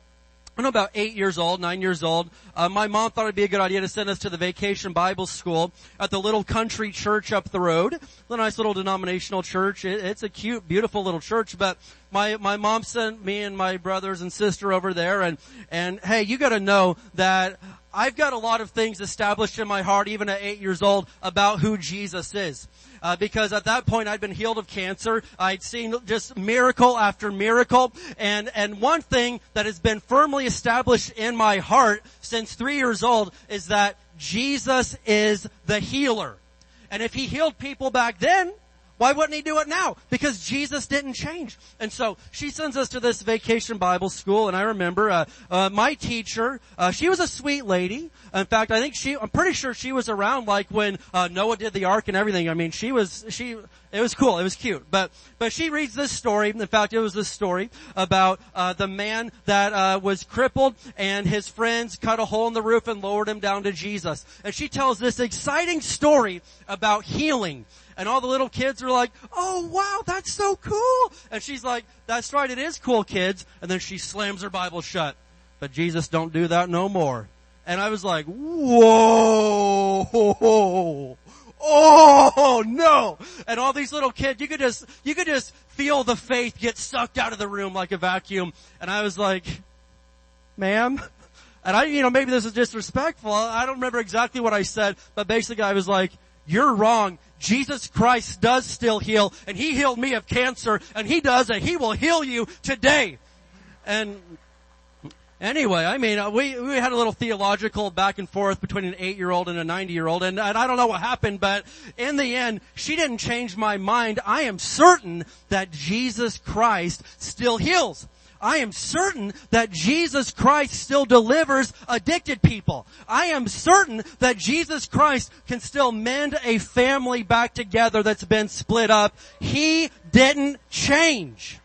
I don't know, about eight years old, nine years old, uh, my mom thought it'd be a good idea to send us to the vacation Bible school at the little country church up the road. The nice little denominational church. It, it's a cute, beautiful little church, but my, my mom sent me and my brothers and sister over there and, and hey, you gotta know that I've got a lot of things established in my heart, even at eight years old, about who Jesus is. Uh, because at that point I'd been healed of cancer. I'd seen just miracle after miracle. And, and one thing that has been firmly established in my heart since three years old is that Jesus is the healer. And if he healed people back then, why wouldn't he do it now? Because Jesus didn't change. And so she sends us to this vacation Bible school, and I remember uh, uh, my teacher. Uh, she was a sweet lady. In fact, I think she. I'm pretty sure she was around like when uh, Noah did the ark and everything. I mean, she was. She. It was cool. It was cute. But but she reads this story. In fact, it was this story about uh, the man that uh, was crippled, and his friends cut a hole in the roof and lowered him down to Jesus. And she tells this exciting story about healing. And all the little kids are like, oh wow, that's so cool. And she's like, that's right, it is cool kids. And then she slams her Bible shut. But Jesus don't do that no more. And I was like, whoa, <laughs> oh no. And all these little kids, you could just, you could just feel the faith get sucked out of the room like a vacuum. And I was like, ma'am, and I, you know, maybe this is disrespectful. I don't remember exactly what I said, but basically I was like, you're wrong. Jesus Christ does still heal, and He healed me of cancer, and He does, and He will heal you today. And anyway, I mean, uh, we, we had a little theological back and forth between an eight-year-old and a 90-year-old, and, and I don't know what happened, but in the end, she didn't change my mind. I am certain that Jesus Christ still heals. I am certain that Jesus Christ still delivers addicted people. I am certain that Jesus Christ can still mend a family back together that's been split up. He didn't change.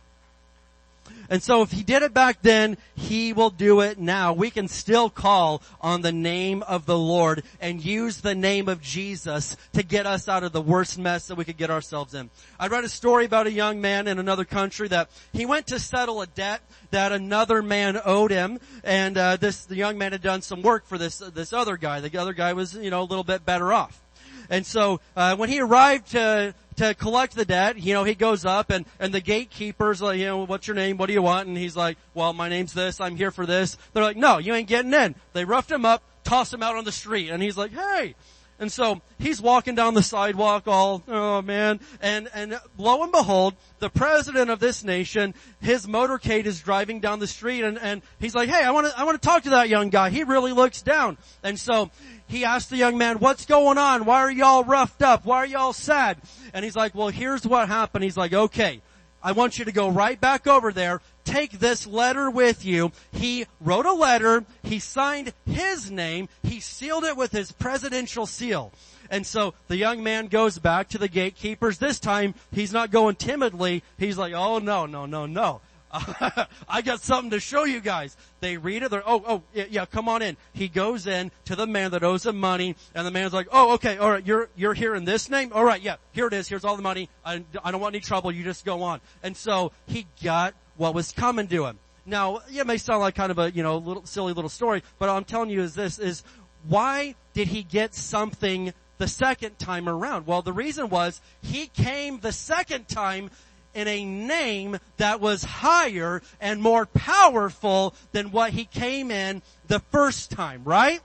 And so if he did it back then, he will do it now. We can still call on the name of the Lord and use the name of Jesus to get us out of the worst mess that we could get ourselves in. I read a story about a young man in another country that he went to settle a debt that another man owed him, and uh, this the young man had done some work for this this other guy. The other guy was you know a little bit better off. And so uh, when he arrived to to collect the debt, you know, he goes up and and the gatekeepers like, you know, what's your name? What do you want? And he's like, well, my name's this. I'm here for this. They're like, no, you ain't getting in. They roughed him up, tossed him out on the street, and he's like, hey. And so he's walking down the sidewalk all, oh man, and, and lo and behold, the president of this nation, his motorcade is driving down the street and, and he's like, hey, I want to, I want to talk to that young guy. He really looks down. And so he asked the young man, what's going on? Why are y'all roughed up? Why are y'all sad? And he's like, well, here's what happened. He's like, okay, I want you to go right back over there, take this letter with you. He wrote a letter, he signed his name, he sealed it with his presidential seal. And so the young man goes back to the gatekeepers. This time he's not going timidly. He's like, oh no, no, no, no. <laughs> I got something to show you guys. They read it. They're, oh, oh, yeah, yeah, come on in. He goes in to the man that owes him money, and the man's like, oh, okay, all right, you're, you're here in this name? All right, yeah, here it is. Here's all the money. I, I don't want any trouble. You just go on. And so he got what was coming to him. Now, it may sound like kind of a, you know, little, silly little story, but I'm telling you is this, is why did he get something the second time around? Well, the reason was he came the second time in a name that was higher and more powerful than what he came in the first time, right?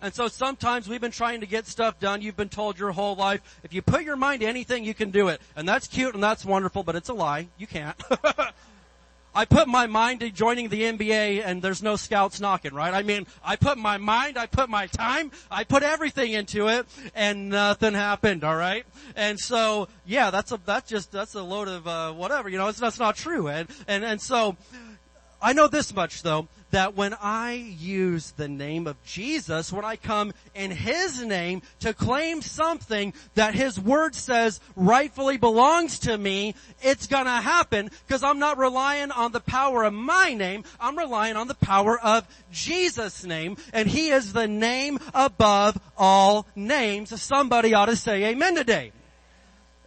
And so sometimes we've been trying to get stuff done. You've been told your whole life, if you put your mind to anything, you can do it. And that's cute and that's wonderful, but it's a lie. You can't. <laughs> I put my mind to joining the NBA and there's no scouts knocking, right? I mean, I put my mind, I put my time, I put everything into it and nothing happened, alright? And so, yeah, that's a, that's just, that's a load of, uh, whatever, you know, it's, that's not true. And, and, and so, I know this much though, that when I use the name of Jesus, when I come in His name to claim something that His Word says rightfully belongs to me, it's gonna happen because I'm not relying on the power of my name, I'm relying on the power of Jesus' name, and He is the name above all names. Somebody ought to say amen today.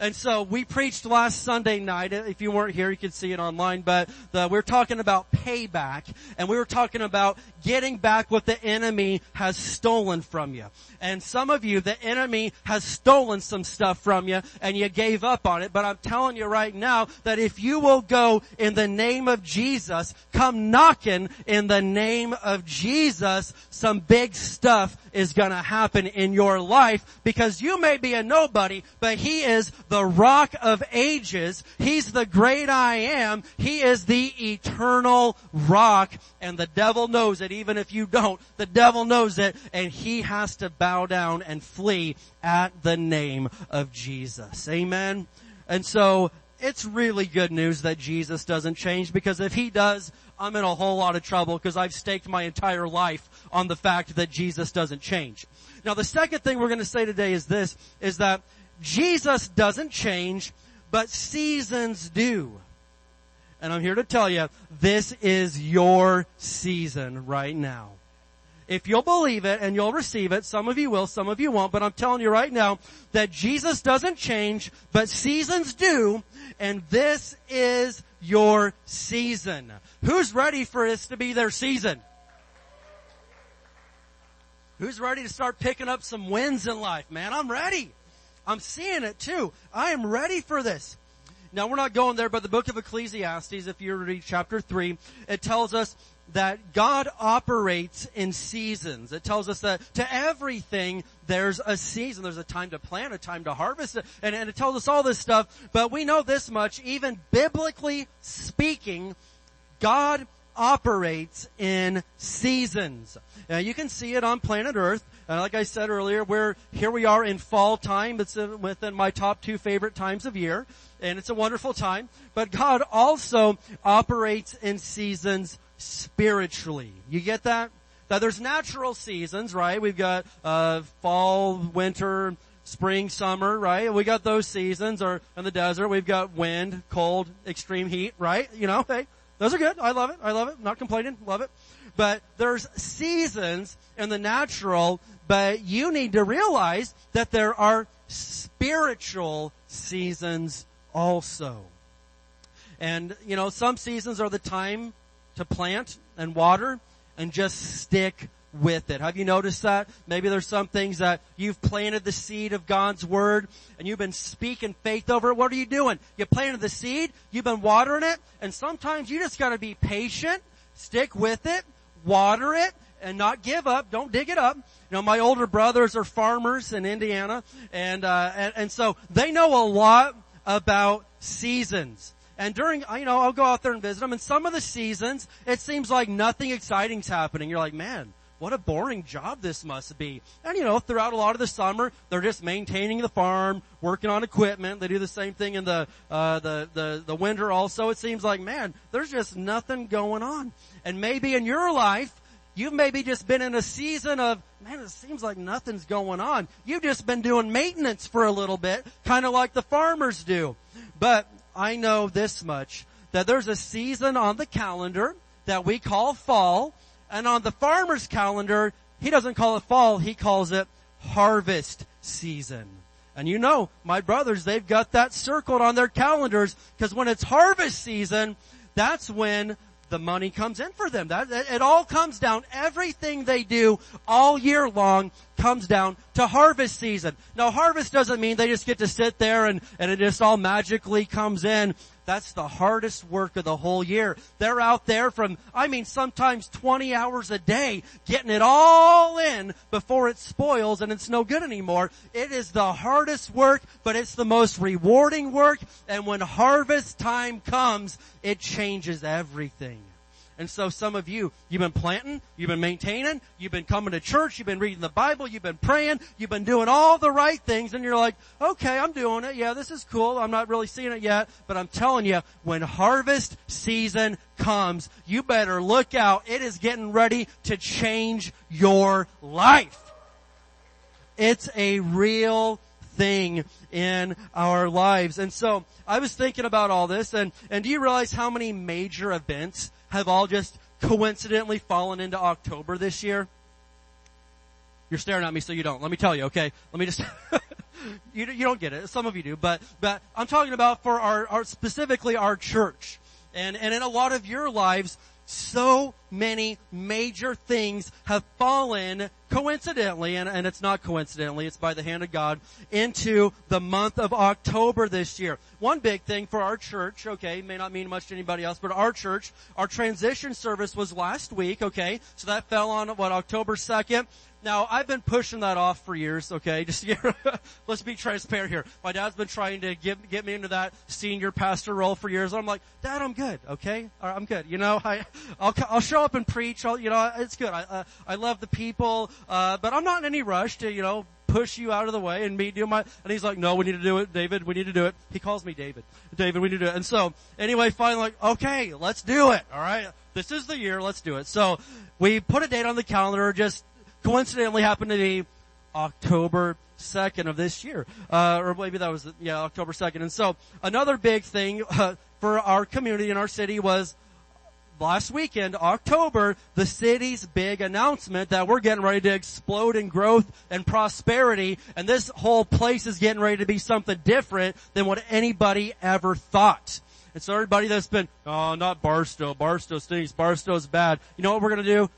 And so we preached last Sunday night. If you weren't here, you can see it online. But the, we are talking about payback, and we were talking about getting back what the enemy has stolen from you. And some of you, the enemy has stolen some stuff from you, and you gave up on it. But I'm telling you right now that if you will go in the name of Jesus, come knocking in the name of Jesus, some big stuff is gonna happen in your life because you may be a nobody, but He is the rock of ages. He's the great I am. He is the eternal rock and the devil knows it even if you don't. The devil knows it and he has to bow down and flee at the name of Jesus. Amen. And so it's really good news that Jesus doesn't change because if he does, I'm in a whole lot of trouble because I've staked my entire life on the fact that Jesus doesn't change. Now the second thing we're going to say today is this, is that Jesus doesn't change, but seasons do. And I'm here to tell you, this is your season right now. If you'll believe it and you'll receive it, some of you will, some of you won't, but I'm telling you right now that Jesus doesn't change, but seasons do, and this is your season. Who's ready for this to be their season? Who's ready to start picking up some wins in life, man? I'm ready. I'm seeing it too. I am ready for this. Now we're not going there, but the book of Ecclesiastes, if you read chapter 3, it tells us that God operates in seasons. It tells us that to everything there's a season. There's a time to plant, a time to harvest, and, and it tells us all this stuff. But we know this much, even biblically speaking, God operates in seasons. Now you can see it on planet Earth. Like I said earlier, we're, here we are in fall time. It's within my top two favorite times of year. And it's a wonderful time. But God also operates in seasons spiritually. You get that? Now there's natural seasons, right? We've got, uh, fall, winter, spring, summer, right? We got those seasons, or in the desert, we've got wind, cold, extreme heat, right? You know, hey, those are good. I love it. I love it. Not complaining. Love it. But there's seasons in the natural, but you need to realize that there are spiritual seasons also. And, you know, some seasons are the time to plant and water and just stick with it. Have you noticed that? Maybe there's some things that you've planted the seed of God's Word and you've been speaking faith over it. What are you doing? You planted the seed, you've been watering it, and sometimes you just gotta be patient, stick with it, water it, and not give up. Don't dig it up. You know, my older brothers are farmers in Indiana, and, uh, and, and so they know a lot about seasons. And during, you know, I'll go out there and visit them, and some of the seasons, it seems like nothing exciting's happening. You're like, man, what a boring job this must be. And you know, throughout a lot of the summer, they're just maintaining the farm, working on equipment. They do the same thing in the, uh, the, the, the winter also. It seems like, man, there's just nothing going on. And maybe in your life, You've maybe just been in a season of, man, it seems like nothing's going on. You've just been doing maintenance for a little bit, kind of like the farmers do. But I know this much, that there's a season on the calendar that we call fall, and on the farmer's calendar, he doesn't call it fall, he calls it harvest season. And you know, my brothers, they've got that circled on their calendars, because when it's harvest season, that's when the money comes in for them. That, it all comes down, everything they do all year long comes down to harvest season. Now harvest doesn't mean they just get to sit there and, and it just all magically comes in. That's the hardest work of the whole year. They're out there from, I mean, sometimes 20 hours a day getting it all in before it spoils and it's no good anymore. It is the hardest work, but it's the most rewarding work. And when harvest time comes, it changes everything. And so some of you, you've been planting, you've been maintaining, you've been coming to church, you've been reading the Bible, you've been praying, you've been doing all the right things and you're like, okay, I'm doing it. Yeah, this is cool. I'm not really seeing it yet, but I'm telling you, when harvest season comes, you better look out. It is getting ready to change your life. It's a real thing in our lives. And so I was thinking about all this and, and do you realize how many major events have all just coincidentally fallen into October this year? You're staring at me so you don't. Let me tell you, okay? Let me just, <laughs> you, you don't get it. Some of you do, but, but I'm talking about for our, our, specifically our church. And, and in a lot of your lives, so many major things have fallen coincidentally, and, and, it's not coincidentally, it's by the hand of God, into the month of October this year. One big thing for our church, okay, may not mean much to anybody else, but our church, our transition service was last week, okay, so that fell on, what, October 2nd. Now, I've been pushing that off for years, okay? <laughs> Just <laughs> let's be transparent here. My dad's been trying to get, get me into that senior pastor role for years. I'm like, Dad, I'm good, okay? I'm good. You know, <laughs> I, I'll, I'll show up and preach. I'll, you know, it's good. I, uh, I love the people, uh, but I'm not in any rush to, you know, push you out of the way and me do my, and he's like, no, we need to do it, David, we need to do it. He calls me David. David, we need to do it. And so, anyway, finally like, okay, let's do it, alright? This is the year, let's do it. So, we put a date on the calendar, just coincidentally happened to be October 2nd of this year. Uh, or maybe that was, yeah, October 2nd. And so, another big thing, uh, for our community and our city was last weekend, October, the city's big announcement that we're getting ready to explode in growth and prosperity, and this whole place is getting ready to be something different than what anybody ever thought. And so everybody that's been, oh, not Barstow, Barstow stinks, Barstow's bad. You know what we're gonna do?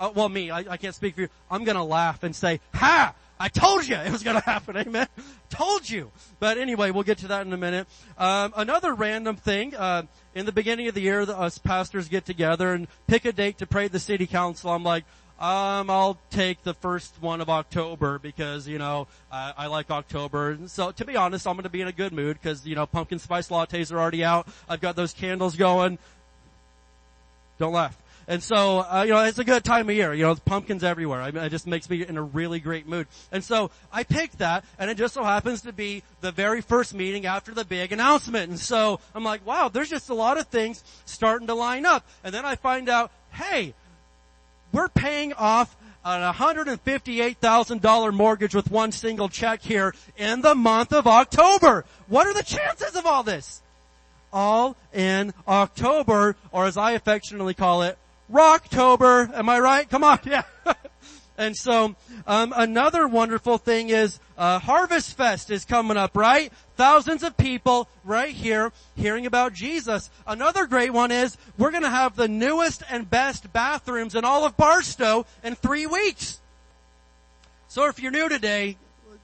Uh, well, me, I, I can't speak for you. I'm gonna laugh and say, ha! I told you it was going to happen. <laughs> Amen. told you. But anyway, we'll get to that in a minute. Um, another random thing. Uh, in the beginning of the year, the, us pastors get together and pick a date to pray at the city council. I'm like, um, I'll take the first one of October because, you know, I, I like October. And so to be honest, I'm going to be in a good mood because, you know, pumpkin spice lattes are already out. I've got those candles going. Don't laugh. And so, uh, you know, it's a good time of year. You know, pumpkins everywhere. I mean, it just makes me in a really great mood. And so I picked that, and it just so happens to be the very first meeting after the big announcement. And so I'm like, wow, there's just a lot of things starting to line up. And then I find out, hey, we're paying off an $158,000 mortgage with one single check here in the month of October. What are the chances of all this? All in October, or as I affectionately call it, Rocktober. Am I right? Come on, <laughs> yeah. and so, um, another wonderful thing is uh, Harvest Fest is coming up, right? Thousands of people right here hearing about Jesus. Another great one is we're going to have the newest and best bathrooms in all of Barstow in three weeks. So if you're new today,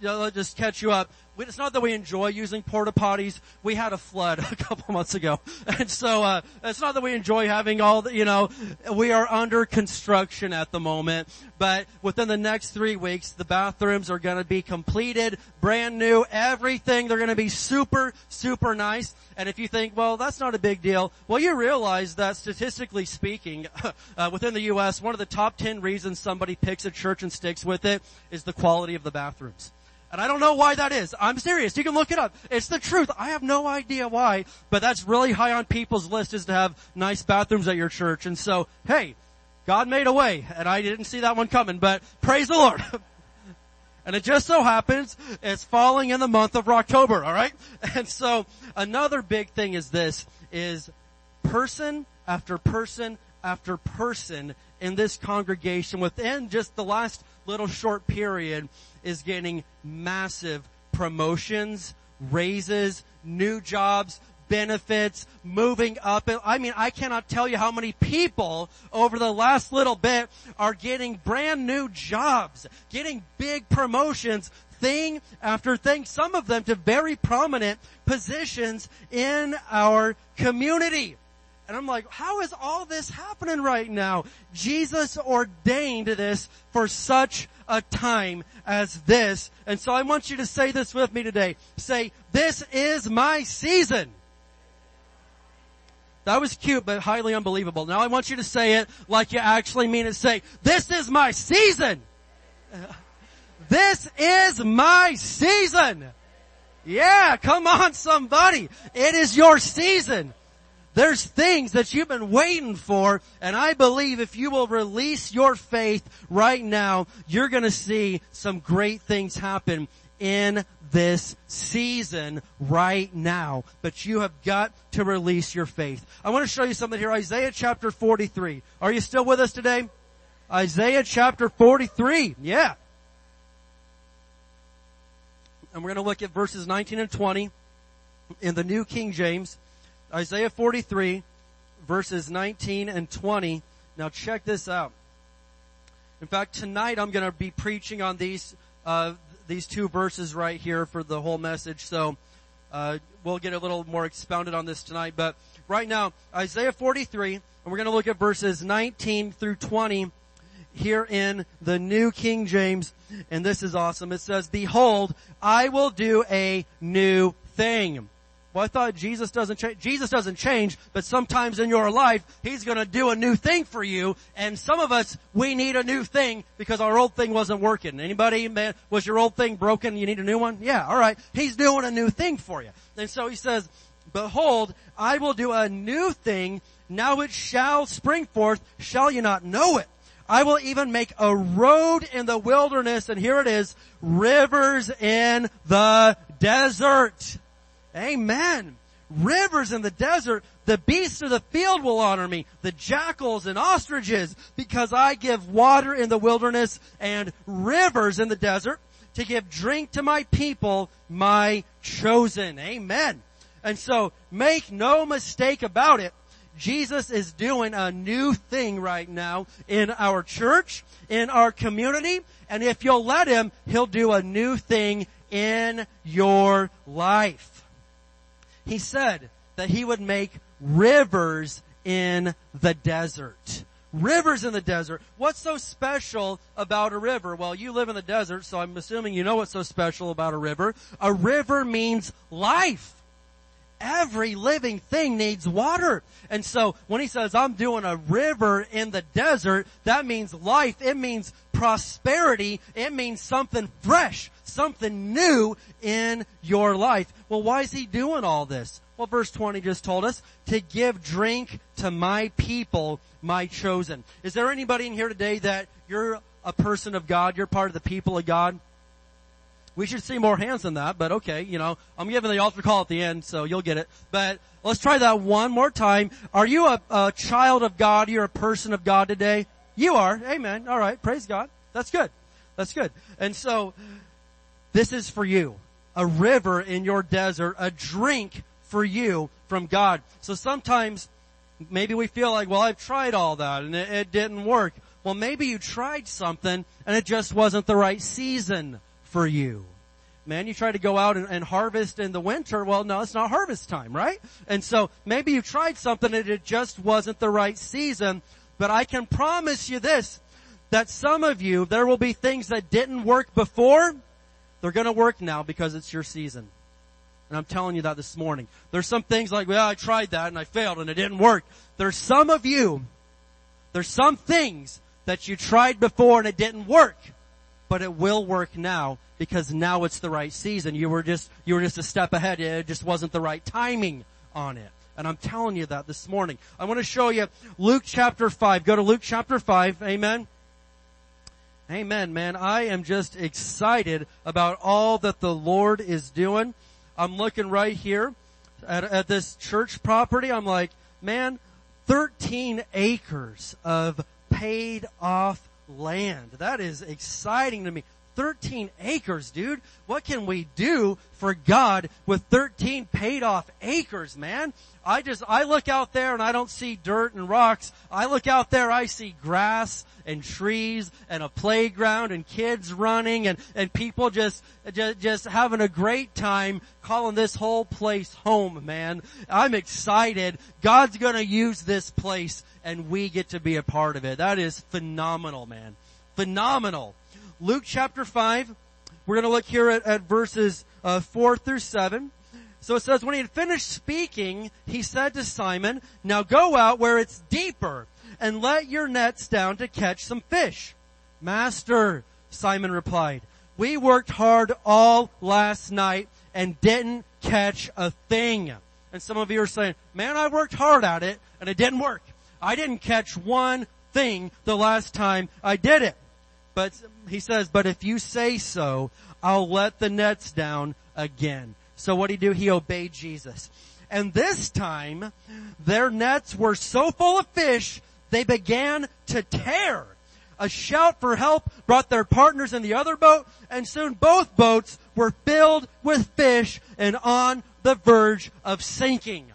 I'll just catch you up it's not that we enjoy using porta potties. We had a flood <laughs> a couple months ago, <laughs> and so uh, it's not that we enjoy having all the. You know, we are under construction at the moment, but within the next three weeks, the bathrooms are going to be completed, brand new, everything. They're going to be super, super nice. And if you think, well, that's not a big deal, well, you realize that statistically speaking, <laughs> uh, within the U.S., one of the top ten reasons somebody picks a church and sticks with it is the quality of the bathrooms. And I don't know why that is. I'm serious. You can look it up. It's the truth. I have no idea why, but that's really high on people's list is to have nice bathrooms at your church. And so, hey, God made a way, and I didn't see that one coming, but praise the Lord. <laughs> and it just so happens it's falling in the month of October, alright? <laughs> And so, another big thing is this, is person after person after person in this congregation within just the last little short period is getting massive promotions, raises, new jobs, benefits, moving up. I mean, I cannot tell you how many people over the last little bit are getting brand new jobs, getting big promotions, thing after thing, some of them to very prominent positions in our community. And I'm like, how is all this happening right now? Jesus ordained this for such a time as this. And so I want you to say this with me today. Say, this is my season. That was cute, but highly unbelievable. Now I want you to say it like you actually mean it. Say, this is my season. <laughs> This is my season. Yeah, come on somebody. It is your season. There's things that you've been waiting for, and I believe if you will release your faith right now, you're gonna see some great things happen in this season right now. But you have got to release your faith. I want to show you something here. Isaiah chapter 43. Are you still with us today? Isaiah chapter 43. Yeah. And we're going to look at verses 19 and 20 in the New King James. Isaiah 43 verses 19 and 20. Now check this out. In fact, tonight I'm going to be preaching on these, uh, these two verses right here for the whole message. So, uh, we'll get a little more expounded on this tonight. But right now, Isaiah 43, and we're going to look at verses 19 through 20 here in the New King James, and this is awesome. It says, behold, I will do a new thing. Well, I thought Jesus doesn't change. Jesus doesn't change, but sometimes in your life, He's gonna do a new thing for you, and some of us, we need a new thing because our old thing wasn't working. Anybody, man, was your old thing broken? You need a new one? Yeah, alright. He's doing a new thing for you. And so He says, behold, I will do a new thing, now it shall spring forth, shall you not know it? I will even make a road in the wilderness, and here it is, rivers in the desert. Amen. Rivers in the desert, the beasts of the field will honor me, the jackals and ostriches, because I give water in the wilderness and rivers in the desert to give drink to my people, my chosen. Amen. And so make no mistake about it. Jesus is doing a new thing right now in our church, in our community, and if you'll let Him, He'll do a new thing in your life. He said that He would make rivers in the desert. Rivers in the desert. What's so special about a river? Well, you live in the desert, so I'm assuming you know what's so special about a river. A river means life every living thing needs water. And so when he says, I'm doing a river in the desert, that means life. It means prosperity. It means something fresh, something new in your life. Well, why is he doing all this? Well, verse 20 just told us to give drink to my people, my chosen. Is there anybody in here today that you're a person of God? You're part of the people of God? We should see more hands than that, but okay, you know, I'm giving the altar call at the end, so you'll get it. But let's try that one more time. Are you a, a child of God? You're a person of God today? You are. Amen. Alright, praise God. That's good. That's good. And so, this is for you. A river in your desert, a drink for you from God. So sometimes, maybe we feel like, well, I've tried all that and it, it didn't work. Well, maybe you tried something and it just wasn't the right season for you. Man, you try to go out and, and, harvest in the winter. Well, no, it's not harvest time, right? And so maybe you tried something and it just wasn't the right season. But I can promise you this, that some of you, there will be things that didn't work before. They're gonna work now because it's your season. And I'm telling you that this morning. There's some things like, well, I tried that and I failed and it didn't work. There's some of you, there's some things that you tried before and it didn't work but it will work now because now it's the right season. You were just, you were just a step ahead. It just wasn't the right timing on it. And I'm telling you that this morning. I want to show you Luke chapter 5. Go to Luke chapter 5. Amen. Amen, man. I am just excited about all that the Lord is doing. I'm looking right here at, at this church property. I'm like, man, 13 acres of paid off land. That is exciting to me. 13 acres, dude. What can we do for God with 13 paid off acres, man? I just, I look out there and I don't see dirt and rocks. I look out there, I see grass and trees and a playground and kids running and, and people just, just, just having a great time calling this whole place home, man. I'm excited. God's gonna use this place and we get to be a part of it. That is phenomenal, man. Phenomenal. Luke chapter 5, we're gonna look here at, at verses uh, 4 through 7. So it says, when he had finished speaking, he said to Simon, now go out where it's deeper and let your nets down to catch some fish. Master, Simon replied, we worked hard all last night and didn't catch a thing. And some of you are saying, man, I worked hard at it and it didn't work. I didn't catch one thing the last time I did it. But he says, but if you say so, I'll let the nets down again. So what did he do? He obeyed Jesus. And this time, their nets were so full of fish, they began to tear. A shout for help brought their partners in the other boat, and soon both boats were filled with fish and on the verge of sinking.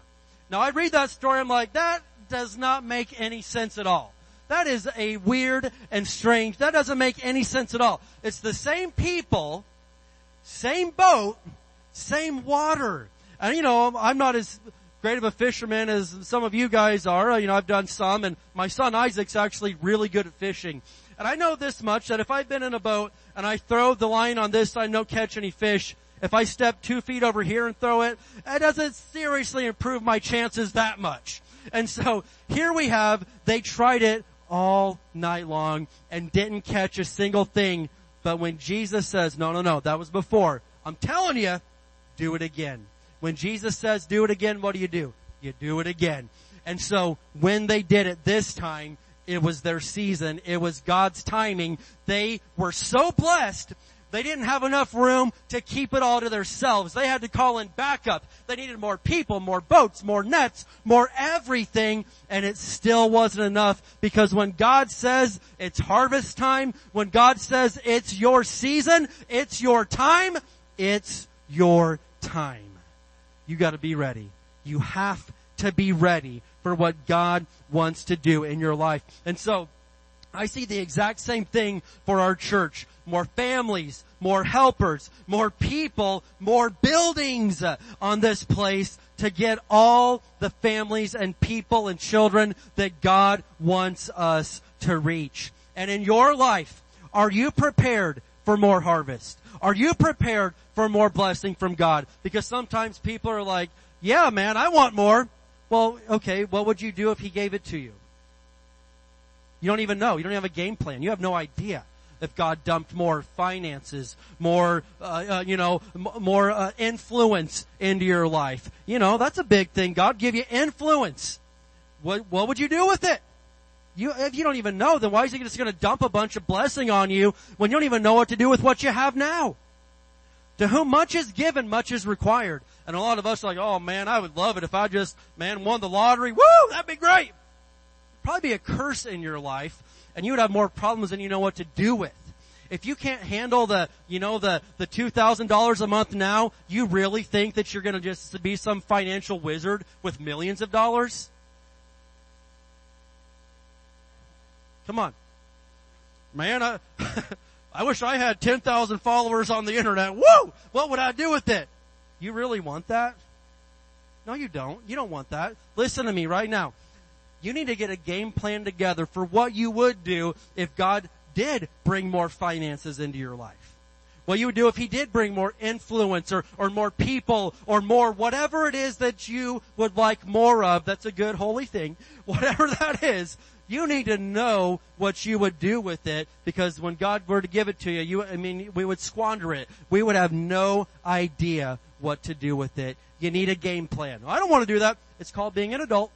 Now I read that story, I'm like, that does not make any sense at all. That is a weird and strange, that doesn't make any sense at all. It's the same people, same boat, same water. And you know, I'm not as great of a fisherman as some of you guys are. You know, I've done some and my son Isaac's actually really good at fishing. And I know this much that if I've been in a boat and I throw the line on this side and don't catch any fish, if I step two feet over here and throw it, it doesn't seriously improve my chances that much. And so here we have, they tried it all night long and didn't catch a single thing. But when Jesus says, no, no, no, that was before. I'm telling you, do it again. When Jesus says do it again, what do you do? You do it again. And so when they did it this time, it was their season. It was God's timing. They were so blessed they didn't have enough room to keep it all to themselves. They had to call in backup. They needed more people, more boats, more nets, more everything, and it still wasn't enough because when God says it's harvest time, when God says it's your season, it's your time, it's your time. You gotta be ready. You have to be ready for what God wants to do in your life. And so, I see the exact same thing for our church. More families, more helpers, more people, more buildings uh, on this place to get all the families and people and children that God wants us to reach. And in your life, are you prepared for more harvest? Are you prepared for more blessing from God? Because sometimes people are like, yeah man, I want more. Well, okay, what would you do if He gave it to you? You don't even know. You don't have a game plan. You have no idea if God dumped more finances, more, uh, uh, you know, m- more uh, influence into your life. You know, that's a big thing. God give you influence. What what would you do with it? You if you don't even know, then why is He just going to dump a bunch of blessing on you when you don't even know what to do with what you have now? To whom much is given, much is required. And a lot of us are like, oh man, I would love it if I just, man, won the lottery. Woo! That'd be great probably be a curse in your life and you would have more problems than you know what to do with. If you can't handle the, you know, the, the $2,000 a month now, you really think that you're gonna just be some financial wizard with millions of dollars? Come on. Man, I, <laughs> I wish I had 10,000 followers on the internet. Woo! What would I do with it? You really want that? No, you don't. You don't want that. Listen to me right now. You need to get a game plan together for what you would do if God did bring more finances into your life. What you would do if He did bring more influence or, or more people or more whatever it is that you would like more of. That's a good holy thing. <laughs> Whatever that is, you need to know what you would do with it because when God were to give it to you, you, I mean, we would squander it. We would have no idea what to do with it. You need a game plan. I don't want to do that. It's called being an adult.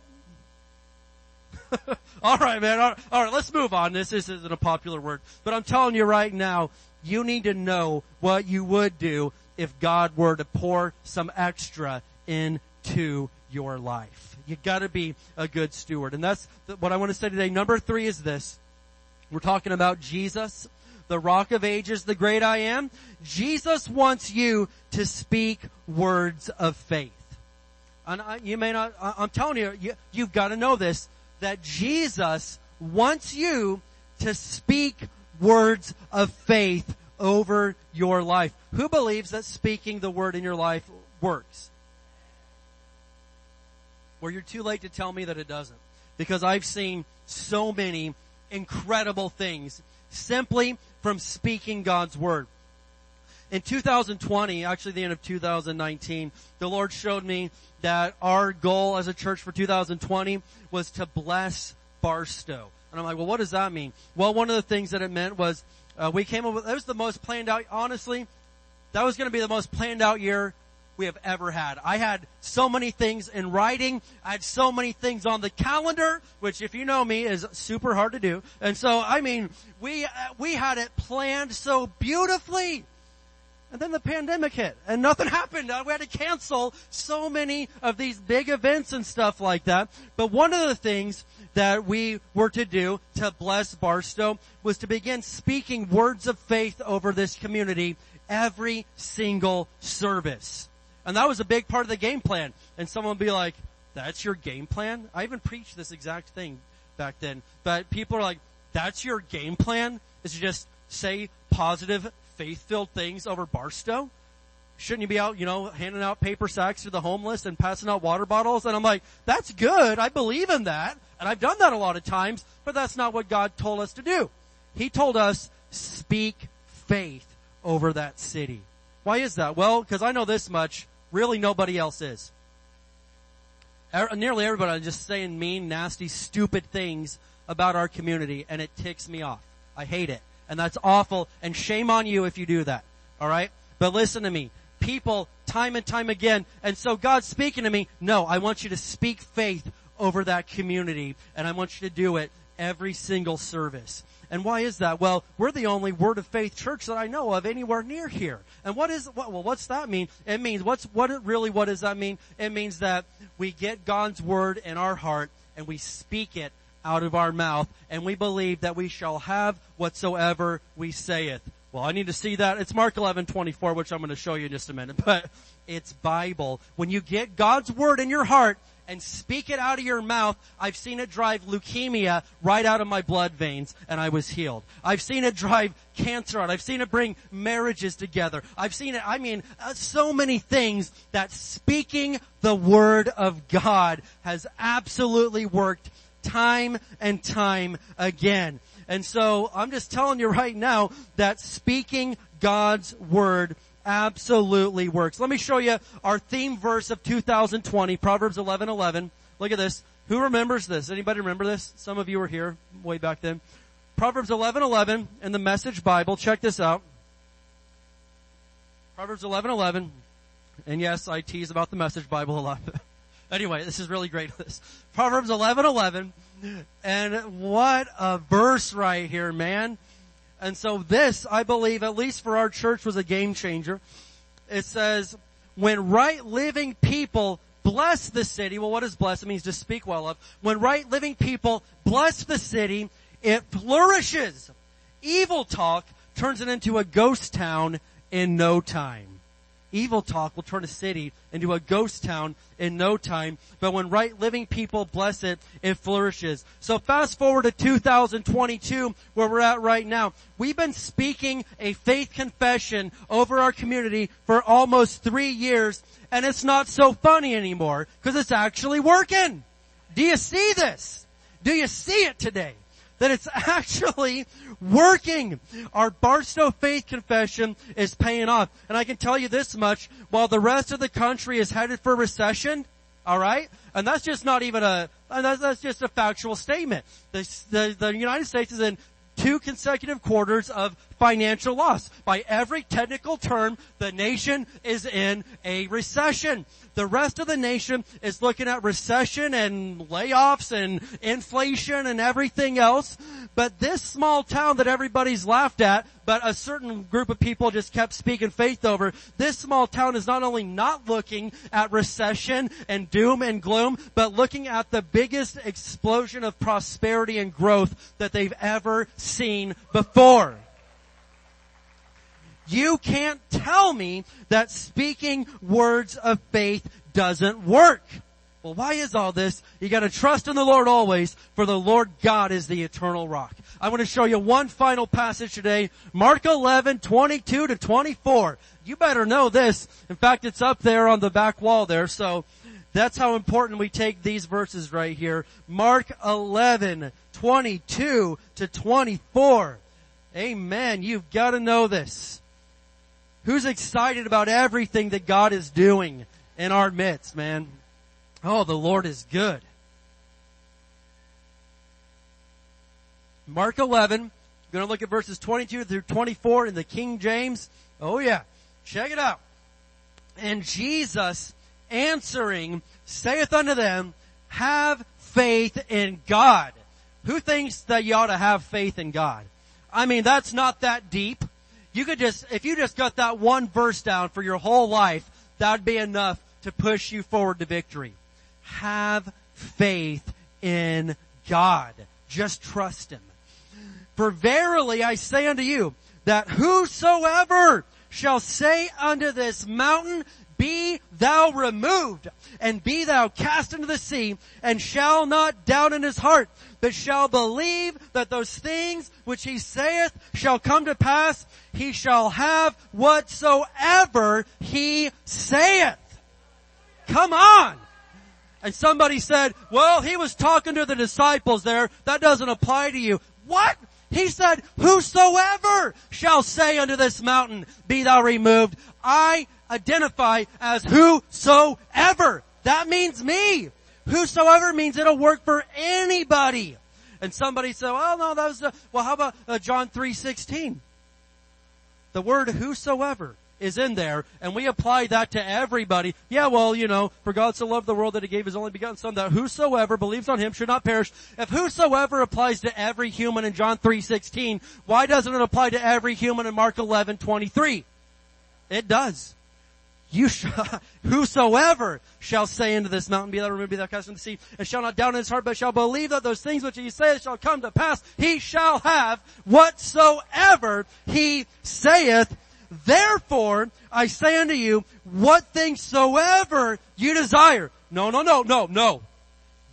<laughs> all right, man. All right, let's move on. This, isn't a popular word, but I'm telling you right now, you need to know what you would do if God were to pour some extra into your life. You gotta be a good steward. And that's what I want to say today. Number three is this. We're talking about Jesus. the rock of ages, the great I am. Jesus wants you to speak words of faith. And I, you may not, I, I'm telling you, you, you've got to know this, that Jesus wants you to speak words of faith over your life. Who believes that speaking the word in your life works? Well, you're too late to tell me that it doesn't. Because I've seen so many incredible things simply from speaking God's word. In 2020, actually the end of 2019, the Lord showed me that our goal as a church for 2020 was to bless Barstow. And I'm like, well, what does that mean? Well, one of the things that it meant was uh, we came up with, it was the most planned out, honestly, that was going to be the most planned out year we have ever had. I had so many things in writing. I had so many things on the calendar, which if you know me is super hard to do. And so, I mean, we, uh, we had it planned so beautifully. And then the pandemic hit and nothing <laughs> happened. Uh, We had to cancel so many of these big events and stuff like that. But one of the things that we were to do to bless Barstow was to begin speaking words of faith over this community every single service. And that was a big part of the game plan. And someone would be like, that's your game plan? I even preached this exact thing back then. But people are like, that's your game plan? Is to just say positive, faith-filled things over Barstow? Shouldn't you be out, you know, handing out paper sacks to the homeless and passing out water bottles? And I'm like, that's good. I believe in that. And I've done that a lot of times, but that's not what God told us to do. He told us, speak faith over that city. Why is that? Well, because I know this much, really nobody else is. Er- Nearly everybody is just saying mean, nasty, stupid things about our community, and it ticks me off. I hate it. And that's awful, and shame on you if you do that. Alright? But listen to me. People, time and time again, and so God's speaking to me, no, I want you to speak faith over that community, and I want you to do it every single service. And why is that? Well, we're the only Word of Faith church that I know of anywhere near here. And what is, what, well, what's that mean? It means, what's, what, it really, what does that mean? It means that we get God's Word in our heart and we speak it out of our mouth and we believe that we shall have whatsoever we saith. Well, I need to see that. It's Mark 11, 24, which I'm going to show you in just a minute, <laughs> but it's Bible. When you get God's Word in your heart, and speak it out of your mouth, I've seen it drive leukemia right out of my blood veins and I was healed. I've seen it drive cancer out. I've seen it bring marriages together. I've seen it, I mean, uh, so many things that speaking the word of God has absolutely worked time and time again. And so I'm just telling you right now that speaking God's word absolutely works. Let me show you our theme verse of 2020, Proverbs 11, 11. Look at this. Who remembers this? Anybody remember this? Some of you were here way back then. Proverbs 11, 11 in the Message Bible. Check this out. Proverbs 11, 11. And yes, I tease about the Message Bible a lot. <laughs> anyway, this is really great. This. <laughs> Proverbs 11, 11. And what a verse right here, man. And so this, I believe, at least for our church, was a game changer. It says, when right living people bless the city, well what does bless? It means to speak well of. When right living people bless the city, it flourishes. Evil talk turns it into a ghost town in no time. Evil talk will turn a city into a ghost town in no time, but when right living people bless it, it flourishes. So fast forward to 2022, where we're at right now. We've been speaking a faith confession over our community for almost three years, and it's not so funny anymore, because it's actually working. Do you see this? Do you see it today? that it's <laughs> actually working. Our Barstow Faith Confession is paying off. And I can tell you this much, while the rest of the country is headed for recession, alright? And that's just not even a, that's, that's just a factual statement. The, the, the United States is in two consecutive quarters of financial loss. By every technical term, the nation is in a recession. The rest of the nation is looking at recession and layoffs and inflation and everything else. But this small town that everybody's laughed at, but a certain group of people just kept speaking faith over, this small town is not only not looking at recession and doom and gloom, but looking at the biggest explosion of prosperity and growth that they've ever seen before. You can't tell me that speaking words of faith doesn't work. Well, why is all this? You gotta trust in the Lord always, for the Lord God is the eternal rock. I want to show you one final passage today, Mark 11, 22 to 24. You better know this. In fact, it's up there on the back wall there, so that's how important we take these verses right here. Mark 11, 22 to 24. Amen. You've got to know this. Who's excited about everything that God is doing in our midst, man? Oh, the Lord is good. Mark 11, going to look at verses 22 through 24 in the King James. Oh yeah. Check it out. And Jesus answering saith unto them, have faith in God. Who thinks that you ought to have faith in God? I mean, that's not that deep. You could just, if you just got that one verse down for your whole life, that'd be enough to push you forward to victory. Have faith in God. Just trust Him. For verily I say unto you, that whosoever shall say unto this mountain, be thou removed, and be thou cast into the sea, and shall not doubt in his heart, but shall believe that those things which he saith shall come to pass, he shall have whatsoever he saith. Come on! And somebody said, well, he was talking to the disciples there. That doesn't apply to you. What? He said, whosoever shall say unto this mountain, be thou removed. I identify as whosoever. That means me. Whosoever means it'll work for anybody. And somebody said, well no, that was, uh, well how about uh, John 3.16? The word whosoever is in there and we apply that to everybody. Yeah, well, you know, for God so loved the world that he gave his only begotten son that whosoever believes on him should not perish. If whosoever applies to every human in John 3:16, why doesn't it apply to every human in Mark 11:23? It does. You <laughs> whosoever shall say into this mountain, be thou removed, be thou cast into the sea, and shall not doubt in his heart, but shall believe that those things which he saith shall come to pass, he shall have whatsoever he saith. Therefore, I say unto you, what things soever you desire. No, no, no, no, no.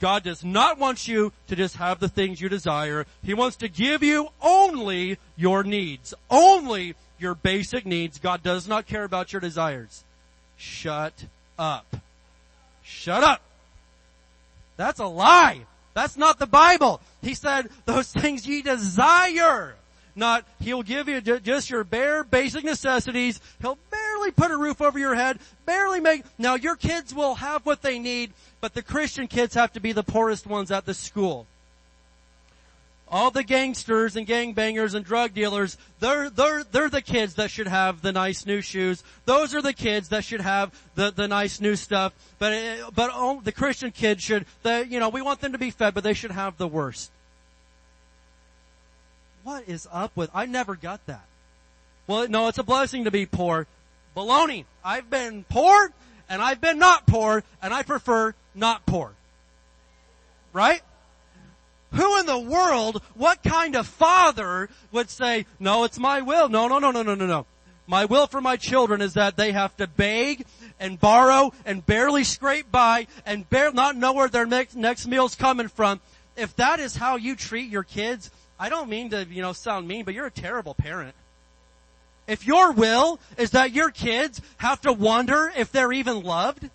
God does not want you to just have the things you desire. He wants to give you only your needs. Only your basic needs. God does not care about your desires. Shut up. Shut up. That's a lie. That's not the Bible. He said, those things ye desire. Not, he'll give you just your bare basic necessities. He'll barely put a roof over your head, barely make, now your kids will have what they need, but the Christian kids have to be the poorest ones at the school. All the gangsters and gangbangers and drug dealers, they're, they're, they're the kids that should have the nice new shoes. Those are the kids that should have the, the nice new stuff. But, uh, but oh, the Christian kids should, the, you know, we want them to be fed, but they should have the worst. What is up with, I never got that. Well, no, it's a blessing to be poor. Baloney. I've been poor and I've been not poor and I prefer not poor. Right? Who in the world, what kind of father would say, no, it's my will. No, no, no, no, no, no, no. My will for my children is that they have to beg and borrow and barely scrape by and not know where their next, next meal's coming from. If that is how you treat your kids, I don't mean to, you know, sound mean, but you're a terrible parent. If your will is that your kids have to wonder if they're even loved,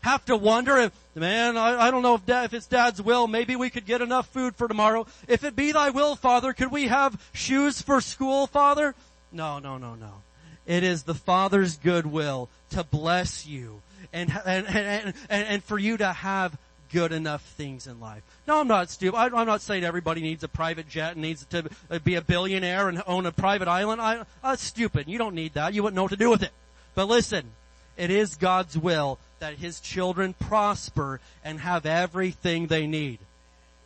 have to wonder if, man, I, I don't know if, dad, if it's dad's will, maybe we could get enough food for tomorrow. If it be thy will, father, could we have shoes for school, father? No, no, no, no. It is the father's goodwill to bless you and, and, and, and, and for you to have good enough things in life. No, I'm not stupid. I, am not saying everybody needs a private jet and needs to be a billionaire and own a private island. I, that's stupid. You don't need that. You wouldn't know what to do with it. But listen, it is God's will that His children prosper and have everything they need.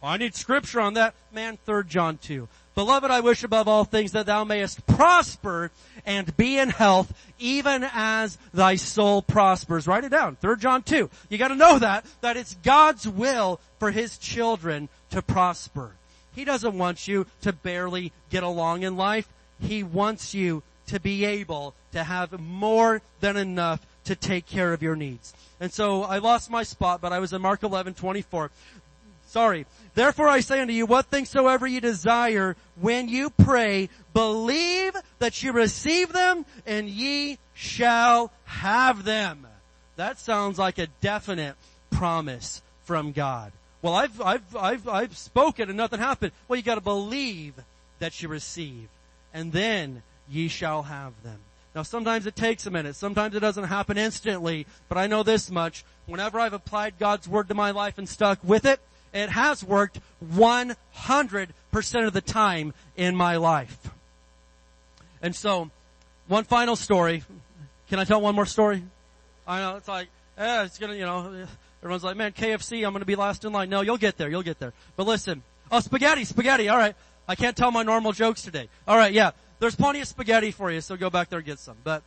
Well, I need scripture on that. Man, 3 John 2. Beloved, I wish above all things that thou mayest prosper and be in health even as thy soul prospers. Write it down. 3 John 2. You gotta know that, that it's God's will for His children to prosper. He doesn't want you to barely get along in life. He wants you to be able to have more than enough to take care of your needs. And so I lost my spot, but I was in Mark 11, 24. Sorry. Therefore I say unto you, what things soever you desire when you pray, believe that you receive them and ye shall have them. That sounds like a definite promise from God. Well, I've, I've, I've, I've spoken and nothing happened. Well, you gotta believe that you receive and then ye shall have them. Now sometimes it takes a minute. Sometimes it doesn't happen instantly, but I know this much. Whenever I've applied God's word to my life and stuck with it, it has worked 100% of the time in my life. And so, one final story. Can I tell one more story? I know, it's like, eh, it's gonna, you know, everyone's like, man, KFC, I'm gonna be last in line. No, you'll get there, you'll get there. But listen, oh, spaghetti, spaghetti, alright. I can't tell my normal jokes today. Alright, yeah. There's plenty of spaghetti for you, so go back there and get some. But,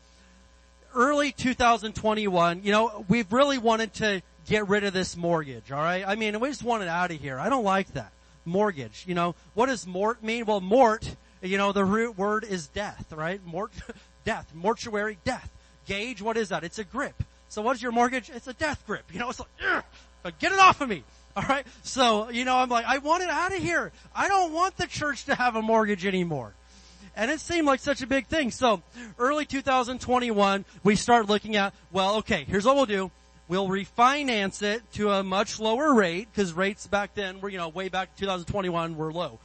early 2021, you know, we've really wanted to get rid of this mortgage, alright? I mean, we just want it out of here. I don't like that. Mortgage, you know. What does mort mean? Well, mort, you know, the root word is death, right? Mort, <laughs> death, mortuary death. Gauge, what is that? It's a grip. So what is your mortgage? It's a death grip. You know, it's like, "Ugh, get it off of me. Alright? So, you know, I'm like, I want it out of here. I don't want the church to have a mortgage anymore. And it seemed like such a big thing. So, early 2021, we start looking at, well, okay, here's what we'll do. We'll refinance it to a much lower rate, because rates back then were, you know, way back 2021 were low.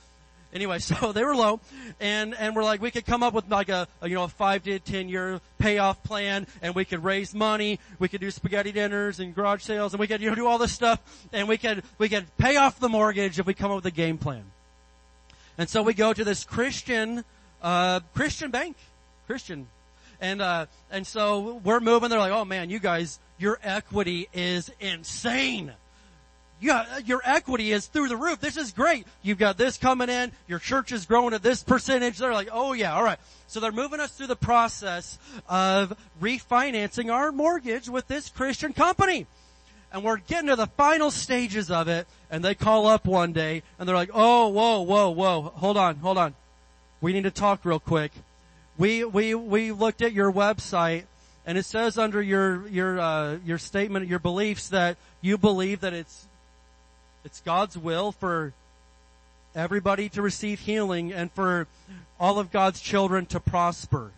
Anyway, <laughs> so they were low, and and we're like we could come up with like a, a you know a five to ten year payoff plan, and we could raise money, we could do spaghetti dinners and garage sales, and we could you know do all this stuff, and we could we could pay off the mortgage if we come up with a game plan. And so we go to this Christian uh, Christian bank, Christian, and uh, and so we're moving. They're like, oh man, you guys, your equity is insane yeah, your equity is through the roof. This is great. You've got this coming in. Your church is growing at this percentage. They're like, oh yeah, alright. So they're moving us through the process of refinancing our mortgage with this Christian company. And we're getting to the final stages of it, and they call up one day, and they're like, oh, whoa, whoa, whoa, hold on, hold on. We need to talk real quick. We, we, we looked at your website, and it says under your, your, uh, your statement, your beliefs that you believe that it's it's God's will for everybody to receive healing and for all of God's children to prosper.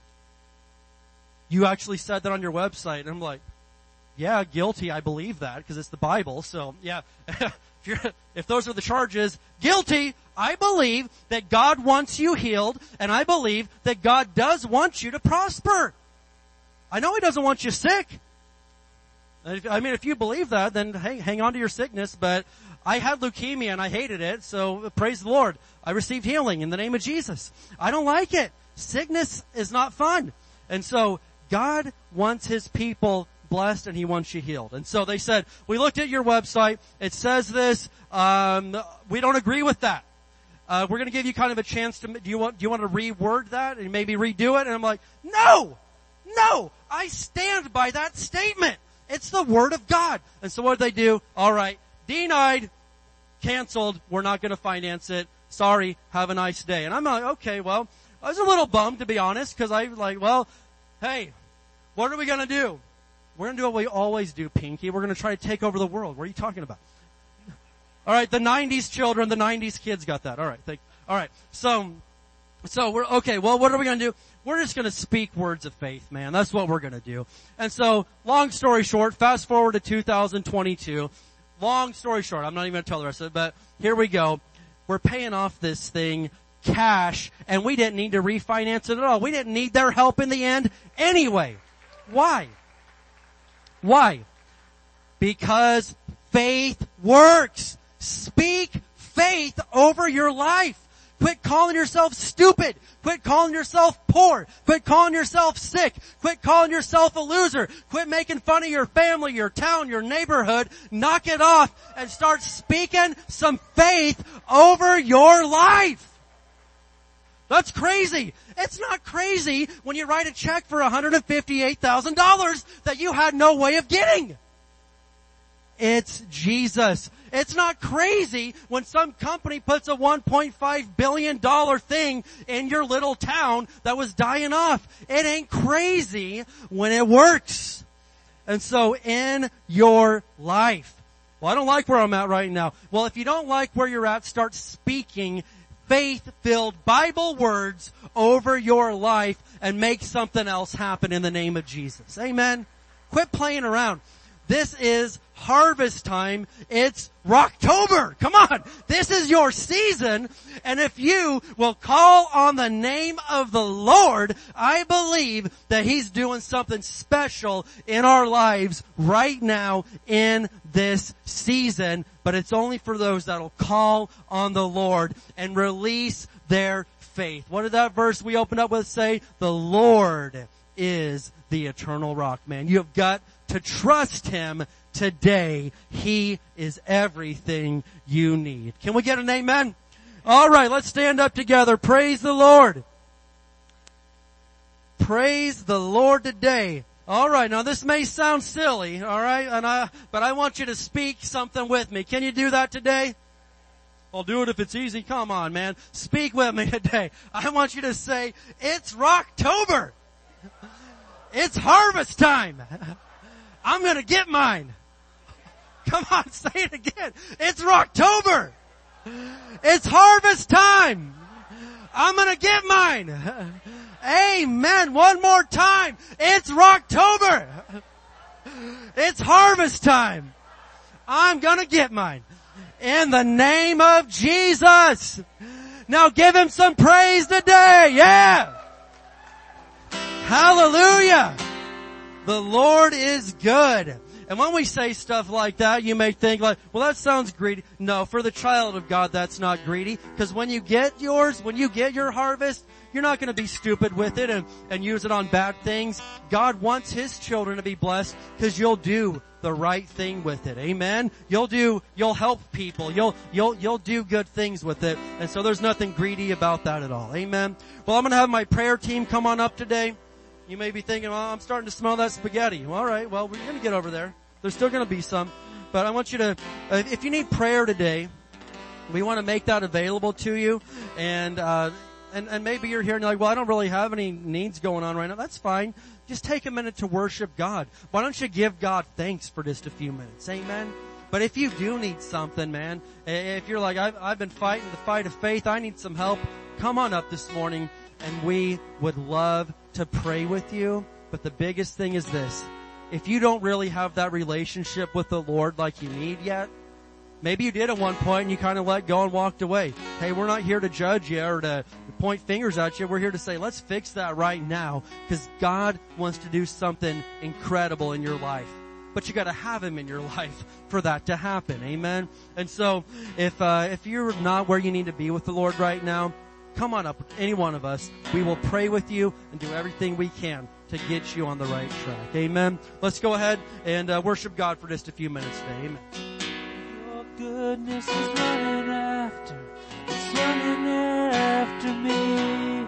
You actually said that on your website and I'm like, yeah, guilty. I believe that because it's the Bible. So yeah, <laughs> if, if those are the charges, guilty. I believe that God wants you healed and I believe that God does want you to prosper. I know He doesn't want you sick. I mean, if you believe that, then hang on to your sickness, but I had leukemia and I hated it, so praise the Lord. I received healing in the name of Jesus. I don't like it. Sickness is not fun. And so God wants His people blessed and He wants you healed. And so they said, we looked at your website. It says this. Um, we don't agree with that. Uh, we're going to give you kind of a chance to. Do you want? Do you want to reword that and maybe redo it? And I'm like, no, no. I stand by that statement. It's the word of God. And so what did they do? All right, denied, canceled, we're not gonna finance it, sorry, have a nice day. And I'm like, okay, well, I was a little bummed to be honest, cause I like, well, hey, what are we gonna do? We're gonna do what we always do, Pinky. We're gonna try to take over the world. What are you talking about? Alright, the 90s children, the 90s kids got that. Alright, alright. So, so we're, okay, well what are we gonna do? We're just gonna speak words of faith, man. That's what we're gonna do. And so, long story short, fast forward to 2022, long story short, I'm not even going to tell the rest of it, but here we go. We're paying off this thing cash and we didn't need to refinance it at all. We didn't need their help in the end anyway. Why? Why? Because faith works. Speak faith over your life. Quit calling yourself stupid. Quit calling yourself poor. Quit calling yourself sick. Quit calling yourself a loser. Quit making fun of your family, your town, your neighborhood. Knock it off and start speaking some faith over your life. That's crazy. It's not crazy when you write a check for $158,000 that you had no way of getting. It's Jesus. It's not crazy when some company puts a $1.5 billion thing in your little town that was dying off. It ain't crazy when it works. And so in your life, well, I don't like where I'm at right now. Well, if you don't like where you're at, start speaking faith-filled Bible words over your life and make something else happen in the name of Jesus. Amen. Quit playing around. This is harvest time. It's Rocktober. Come on. This is your season. And if you will call on the name of the Lord, I believe that He's doing something special in our lives right now in this season. But it's only for those that'll call on the Lord and release their faith. What did that verse we opened up with say? The Lord is the eternal rock, man. You have got to trust Him today. He is everything you need. Can we get an amen? Alright, let's stand up together. Praise the Lord. Praise the Lord today. Alright, now this may sound silly, alright, and I, but I want you to speak something with me. Can you do that today? I'll do it if it's easy. Come on, man. Speak with me <laughs> today. I want you to say, it's Rocktober. It's harvest time. <laughs> I'm gonna get mine. <laughs> Come on, <laughs> say it again. It's Rocktober. It's harvest time. I'm gonna get mine. <laughs> Amen. One more time. It's Rocktober. It's harvest time. I'm gonna get mine. In the name of Jesus. Now give him some praise today. Yeah. Hallelujah. The Lord is good. And when we say stuff like that, you may think like, well that sounds greedy. No, for the child of God, that's not greedy. Cause when you get yours, when you get your harvest, you're not gonna be stupid with it and, and use it on bad things. God wants His children to be blessed cause you'll do the right thing with it. Amen. You'll do, you'll help people. You'll, you'll, you'll do good things with it. And so there's nothing greedy about that at all. Amen. Well, I'm gonna have my prayer team come on up today. You may be thinking, well, I'm starting to smell that spaghetti. Well, all right. Well, we're going to get over there. There's still going to be some. But I want you to, uh, if you need prayer today, we want to make that available to you. And, uh, and, and maybe you're here and you're like, well, I don't really have any needs going on right now. That's fine. Just take a minute to worship God. Why don't you give God thanks for just a few minutes? Amen. But if you do need something, man, if you're like, I've, I've been fighting the fight of faith, I need some help, come on up this morning and we would love to pray with you. But the biggest thing is this. If you don't really have that relationship with the Lord like you need yet, maybe you did at one point and you kind of let go and walked away. Hey, we're not here to judge you or to point fingers at you. We're here to say, let's fix that right now because God wants to do something incredible in your life. But you gotta have Him in your <laughs> life for that to happen. Amen? And so, if, uh, if you're not where you need to be with the Lord right now, come on up, with any one of us. We will pray with you and do everything we can to get you on the right track. Amen. Let's go ahead and uh, worship God for just a few minutes today. Amen. Your goodness is running after, it's running after me.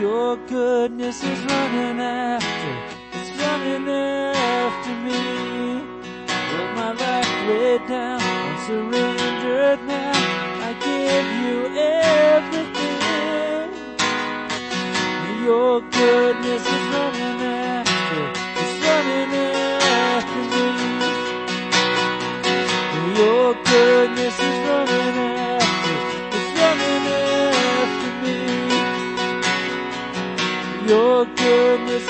Your goodness is running after, it's running after me. With my life laid down surrendered now, give you everything. Your goodness is running after, it's running after me. Your goodness is running after, it's running after me. Your goodness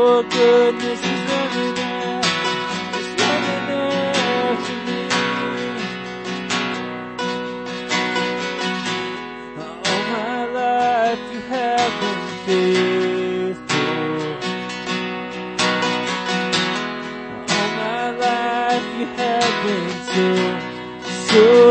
Your goodness is running after, it's running after me. All my life you have been faithful. All my life you have been so, so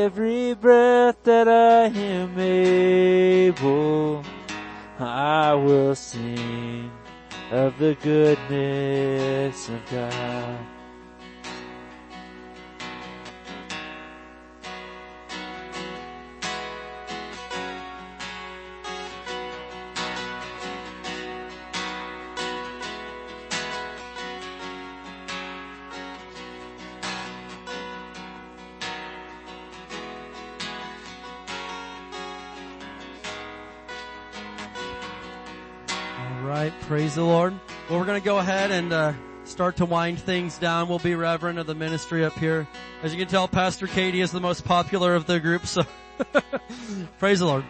every breath that I am able, I will sing of the goodness of God. Praise the Lord. Well, we're going to go ahead and uh, start to wind things down. We'll be Reverend of the ministry up here. As you can tell, Pastor Katie is the most popular of the group, so <laughs> praise the Lord.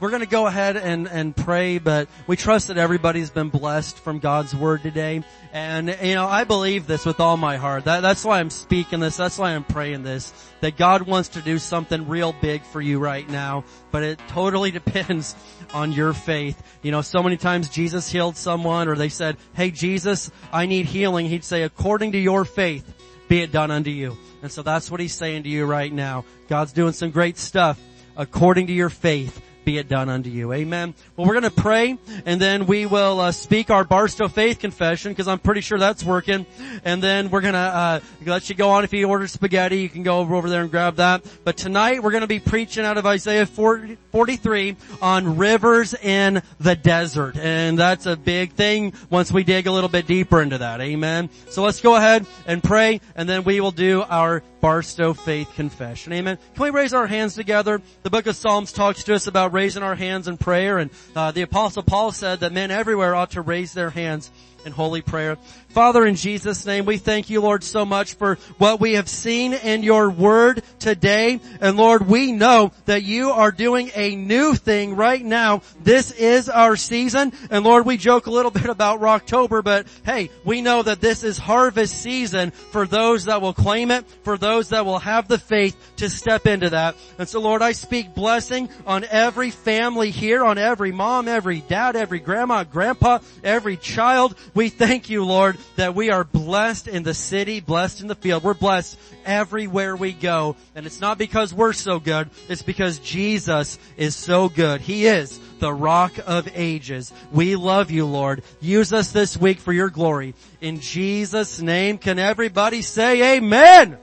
We're going to go ahead and, and pray, but we trust that everybody's been blessed from God's word today. And, you know, I believe this with all my heart. That, that's why I'm speaking this. That's why I'm praying this. That God wants to do something real big for you right now. But it totally <laughs> depends on your faith. You know, so many times Jesus healed someone or they said, Hey Jesus, I need healing. He'd say, according to your faith, be it done unto you. And so that's what he's saying to you right now. God's doing some great stuff according to your faith be it done unto you. Amen. Well, we're going to pray and then we will uh, speak our Barstow faith confession because I'm pretty sure that's working. And then we're going to uh, let you go on if you order spaghetti. You can go over, there and grab that. But tonight we're going to be preaching out of Isaiah 40, 43 on rivers in the desert. And that's a big thing once we dig a little bit deeper into that. Amen. So let's go ahead and pray and then we will do our Barstow Faith Confession. Amen. Can we raise our hands together? The book of Psalms talks to us about raising our hands in prayer and uh, the apostle Paul said that men everywhere ought to raise their hands in holy prayer. Father, in Jesus' name, we thank you, Lord, so much for what we have seen in your word today. And Lord, we know that you are doing a new thing right now. This is our season. And Lord, we joke a little <laughs> bit about Rocktober, but hey, we know that this is harvest season for those that will claim it, for those that will have the faith to step into that. And so Lord, I speak blessing on every family here, on every mom, every dad, every grandma, grandpa, every child. We thank you, Lord, that we are blessed in the city, blessed in the field. We're blessed everywhere we go. And it's not because we're so good. It's because Jesus is so good. He is the rock of ages. We love you, Lord. Use us this week for your glory. In Jesus name, can everybody say amen?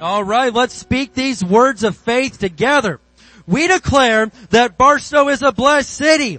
Alright, let's speak these words of faith together. We declare that Barstow is a blessed city.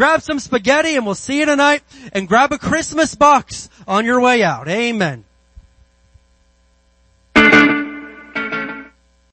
Grab some spaghetti and we'll see you tonight and grab a Christmas box on your way out. Amen.